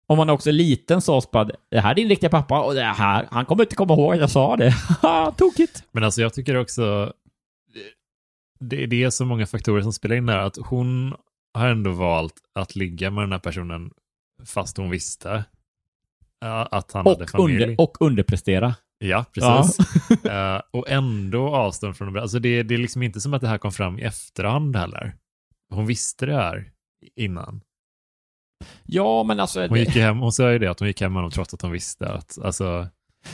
Om man är också liten så bara, det här är din riktiga pappa och det här, han kommer inte komma ihåg att jag sa det. Haha, Tokigt. men alltså jag tycker också det, det är så många faktorer som spelar in där. Att hon har ändå valt att ligga med den här personen fast hon visste ja, att han hade Och, familj. under, och underprestera. Ja, precis. Eh, och ändå avstånd från det. Alltså det, det är liksom inte som att det här kom fram i efterhand heller. Hon visste det här innan. Ja, men alltså... Hon det- gick hem, hon sa ju det att hon gick hem med honom trots att hon visste att, alltså,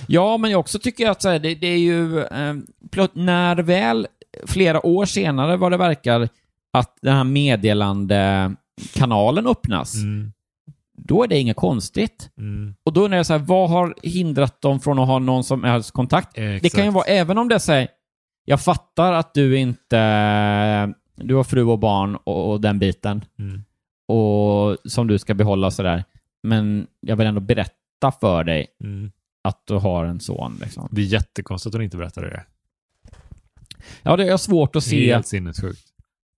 Ja, men jag också tycker att så här, det, det är ju... Eh, plöt, när väl, flera år senare vad det verkar, att den här meddelandekanalen öppnas, mm, då är det inget konstigt. mm, Och då är det så här, vad har hindrat dem från att ha någon som helst kontakt? Det exakt. kan ju vara, även om det säger, jag fattar att du inte, du har fru och barn och, och den biten, Mm. Och som du ska behålla och sådär, men jag vill ändå berätta för dig Mm. att du har en son. Liksom. Det är jättekonstigt att hon inte berättade det. Ja, det är svårt att se. Helt sinnessjukt.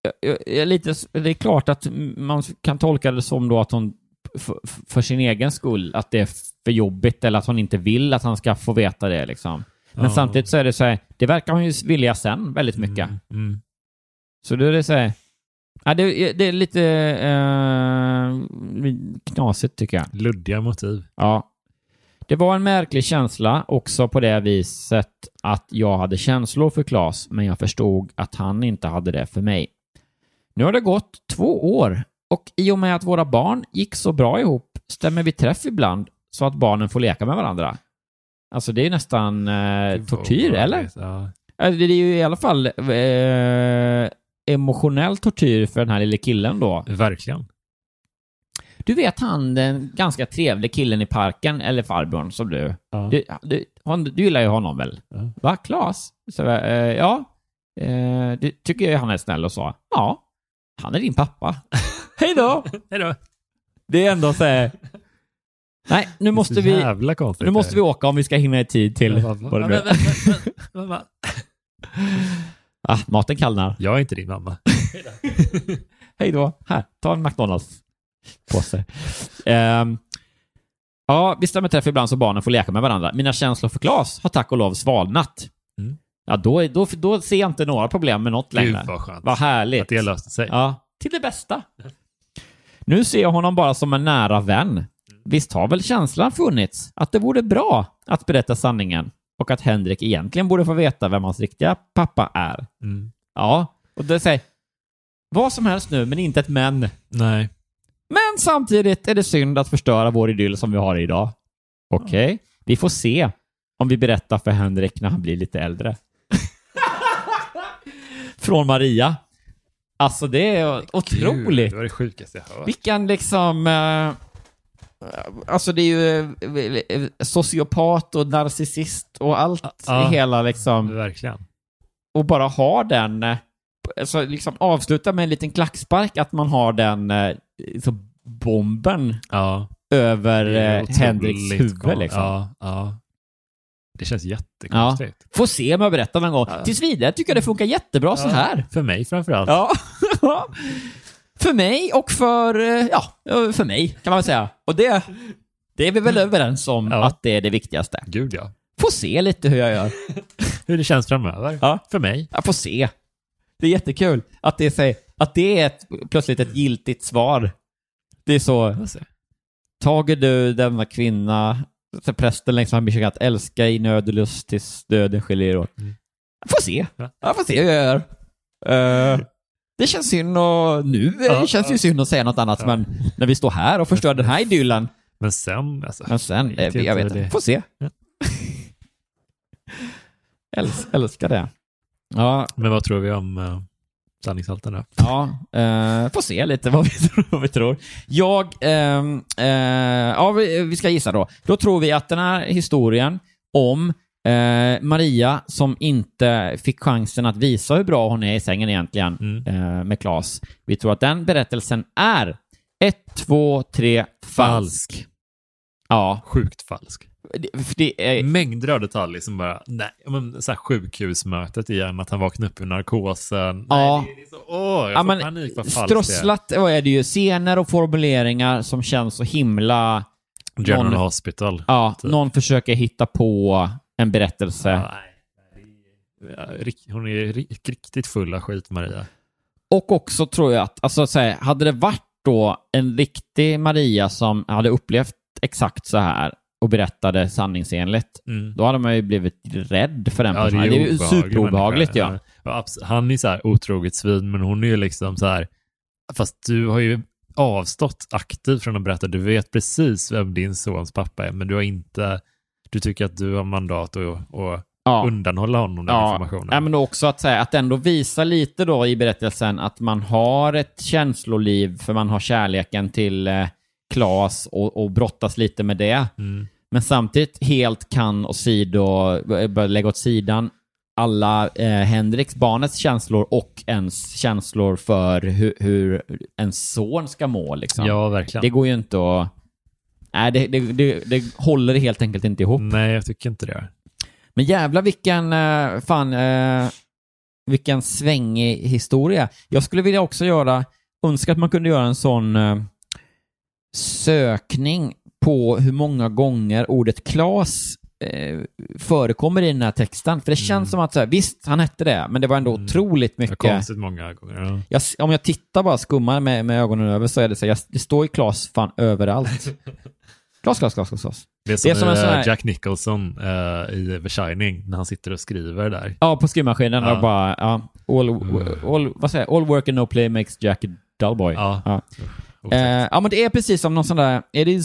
Jag- jag är lite, det är klart att man kan tolka det som då att hon för, för sin egen skull, att det är för jobbigt eller att hon inte vill att han ska få veta det. Liksom. Men Ja. samtidigt så är det så här, det verkar hon ju vilja sen väldigt mycket. Mm, mm. Så då är det så här, ja, det, är- det är lite eh, knasigt tycker jag. Luddiga motiv. Ja. Det var en märklig känsla också på det viset att jag hade känslor för Claes, men jag förstod att han inte hade det för mig. Nu har det gått två år och i och med att våra barn gick så bra ihop stämmer vi träff ibland så att barnen får leka med varandra. Alltså det är nästan eh, tortyr, eller? Ja, Det är ju i alla fall eh, emotionell tortyr för den här lilla killen då. Verkligen. Du vet han den ganska trevlig killen i parken, eller farbrorn som du... Ja. Du, du, hon, du gillar ju honom väl? Ja. Va, Klas? Så, eh, ja. Eh, du tycker jag han är snäll och så? Ja. Han är din pappa. Hej då! Hej då. Det är ändå så här... Nej, nu måste vi... Jävla. Nu måste vi åka om vi ska hinna i tid till... Ja, va- va- va- Ah, maten kallnar. Jag är inte din mamma. Hej då. Här, ta en McDonalds-påse. Ehm, ja, vi stämmer träff ibland så barnen får leka med varandra. Mina känslor för Klas har tack och lov svalnat. Mm. Ja, då, då, då ser jag inte några problem med något längre. Gud vad skönt. Vad härligt. Att det löste sig. Ja, till det bästa. Nu ser jag honom bara som en nära vän. Visst har väl känslan funnits att det vore bra att berätta sanningen och att Henrik egentligen borde få veta vem hans riktiga pappa är. Mm. Ja, och det säger vad som helst nu, men inte ett men. Nej. Men samtidigt är det synd att förstöra vår idyll som vi har idag. Okej, vi får se om vi berättar för Henrik när han blir lite äldre. Från Maria. Alltså det är otroligt. Gud, det var det sjukaste jag hört. Vilken liksom... Eh, alltså det är ju eh, sociopat och narcissist och allt Ja. i hela liksom. Verkligen. Och bara ha den... Alltså liksom avsluta med en liten klackspark att man har den eh, så bomben Ja. över Henriks huvud liksom. Ja, ja. Det känns Ja. jättekonstigt. Får se om jag berättar någon gång. Ja. Tills vidare tycker jag det funkar jättebra så här. För mig framförallt. Ja. för mig och för, eh, ja, för mig kan man väl säga. Och det, det är vi väl överens om Ja. att det är det viktigaste. Gud ja. Får se lite hur jag gör. Hur det känns framöver. Ja. För mig. Jag får se. Det är jättekul att det, är, att det är ett, plötsligt ett giltigt svar. Det är så, tager du denna kvinna, prästen längs med att älska i nöd och lust tills döden skiljer er åt. Mm. Jag får se. Ja. Jag får se hur jag gör. Eh, det känns synd och nu eh, Ja, känns det ju synd att säga något annat, Ja. men när vi står här och förstör den här idyllen, Men sen, alltså. men sen, eh, vet jag vet inte det. får se. Ja. Äls, älskar det. Ja, Men vad tror vi om uh, sanningshalten då? Ja, eh, får se lite vad vi, vad vi tror. Jag, ehm, eh, ja vi, vi ska gissa då. Då tror vi att den här historien om eh, Maria som inte fick chansen att visa hur bra hon är i sängen egentligen Mm. eh, med Claes. Vi tror att den berättelsen är ett, två, tre, falsk. Ja, Sjukt falsk. det, det är, Mängder av detaljer som bara, nej, men så här sjukhusmötet igen, att han vaknade upp ur narkosen. Ja. Nej, det är så, åh, jag Ja, får men panik vad falskt det är. strosslat är det ju scener och formuleringar som känns så himla General någon- Hospital. Ja, Typ. någon försöker hitta på en berättelse. Ja, Hon är ri- riktigt full av skit, Maria. Och också tror jag att, alltså så här, hade det varit då en riktig Maria som hade upplevt exakt så här och berättade sanningsenligt, Mm. då hade man ju blivit rädd för den Ja, personen. Det är ju obehaglig superobehagligt ja. Han är så här otroget svin, men hon är ju liksom så här, fast du har ju avstått aktivt från att berätta, du vet precis vem din sons pappa är, men du har inte, du tycker att du har mandat att, att Ja. undanhålla honom den Ja, informationen. ja, men också att, säga, att ändå visa lite då i berättelsen att man har ett känsloliv för man har kärleken till eh, Klas och, och brottas lite med det. Mm. Men samtidigt helt kan åsido, börja lägga åt sidan alla eh, Henriks, barnets känslor och ens känslor för hur, hur ens son ska må. Liksom. Ja, verkligen. Det går ju inte att... Nej, det, det, det, det håller helt enkelt inte ihop. Nej, jag tycker inte det. Men jävla vilken, eh, fan, eh, vilken svängig historia. Jag skulle vilja också göra, önska att man kunde göra en sån eh, sökning på hur många gånger ordet Klas förekommer i den här texten. För det känns Mm. som att, så här, visst, han hette det, men det var ändå Mm. otroligt mycket. konstigt många gånger. Ja. Jag, om jag tittar bara, skummar med, med ögonen över, så är det så här, jag, det står ju Klas fan överallt. Klas, Klas, Klas, Klas. Det är som, Det är som en sån här- Jack Nicholson eh, i The Shining, när han sitter och skriver där. Ja, på skrivmaskinen Ja. och bara, ja, all, all, vad säger all work and no play makes Jack a dull boy. Ja. Ja. Eh, ja, men det är precis som någon sån där, är det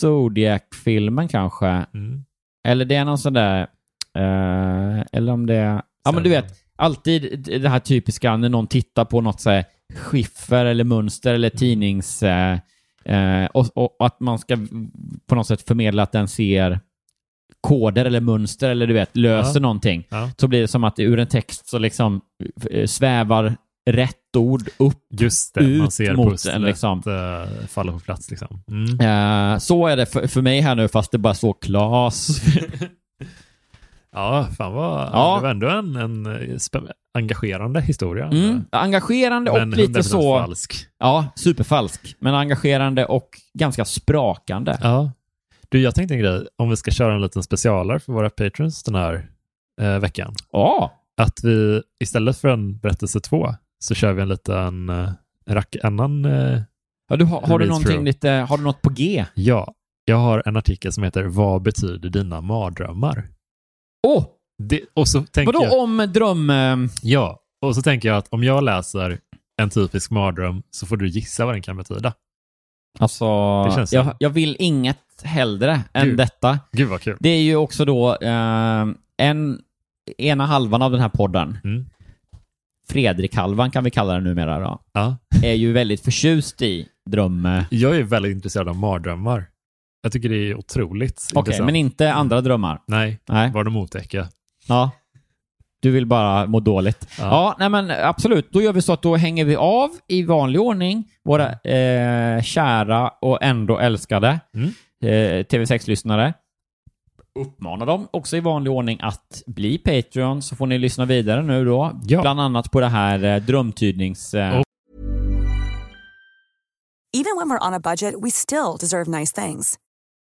Zodiac-filmen kanske? Mm. Eller det är någon sån där, eh, eller om det är, ja men du vet, alltid det här typiska när någon tittar på något så här skiffer eller mönster eller tidnings, eh, Eh, och, och att man ska på något sätt förmedla att den ser koder eller mönster eller du vet, löser Ja. någonting. Ja. Så blir det som att ur en text så liksom eh, svävar rätt ord upp Just det, man ut ser mot pusslet en. Liksom. eh, falla på plats. Liksom. Mm. Eh, så är det för, för mig här nu, fast det bara står Klas. Ja, fan vad... Ja. Det var ändå en, en eh, engagerande historia. Mm, engagerande och Men lite 100% så... falsk. Ja, superfalsk. Men engagerande och ganska sprakande. Ja. Du, jag tänkte en grej. Om vi ska köra en liten specialare för våra patrons den här eh, veckan. Ja, Att vi istället för en berättelse två så kör vi en liten eh, rack, annan... Eh, ja du, har, har du någonting lite... Har du något på G? ja, jag har en artikel som heter Vad betyder dina mardrömmar? Åh! Det, och så tänker Vadå jag, om dröm... eh, Ja, och så tänker jag att om jag läser en typisk mardröm så får du gissa vad den kan betyda. Alltså, jag, jag vill inget hellre än Gud. detta. Gud vad kul. Det är ju också då eh, en, ena halvan av den här podden, Mm. Fredrik-halvan kan vi kalla den numera då, Ja. är ju väldigt förtjust i dröm... Jag är väldigt intresserad av mardrömmar. Jag tycker det är otroligt Okej, intressant. men inte andra drömmar? Nej, Nej. var de otäcka? Ja. Du vill bara må dåligt. Ja, Ja. nej men absolut. Då gör vi så att då hänger vi av i vanlig ordning våra eh, kära och ändå älskade Mm. eh, TV6-lyssnare. Uppmanar dem också i vanlig ordning att bli Patreon så får ni lyssna vidare nu då. Ja. Bland annat på det här eh, drömtydnings... Eh, Even when we're on a budget, we still deserve nice things.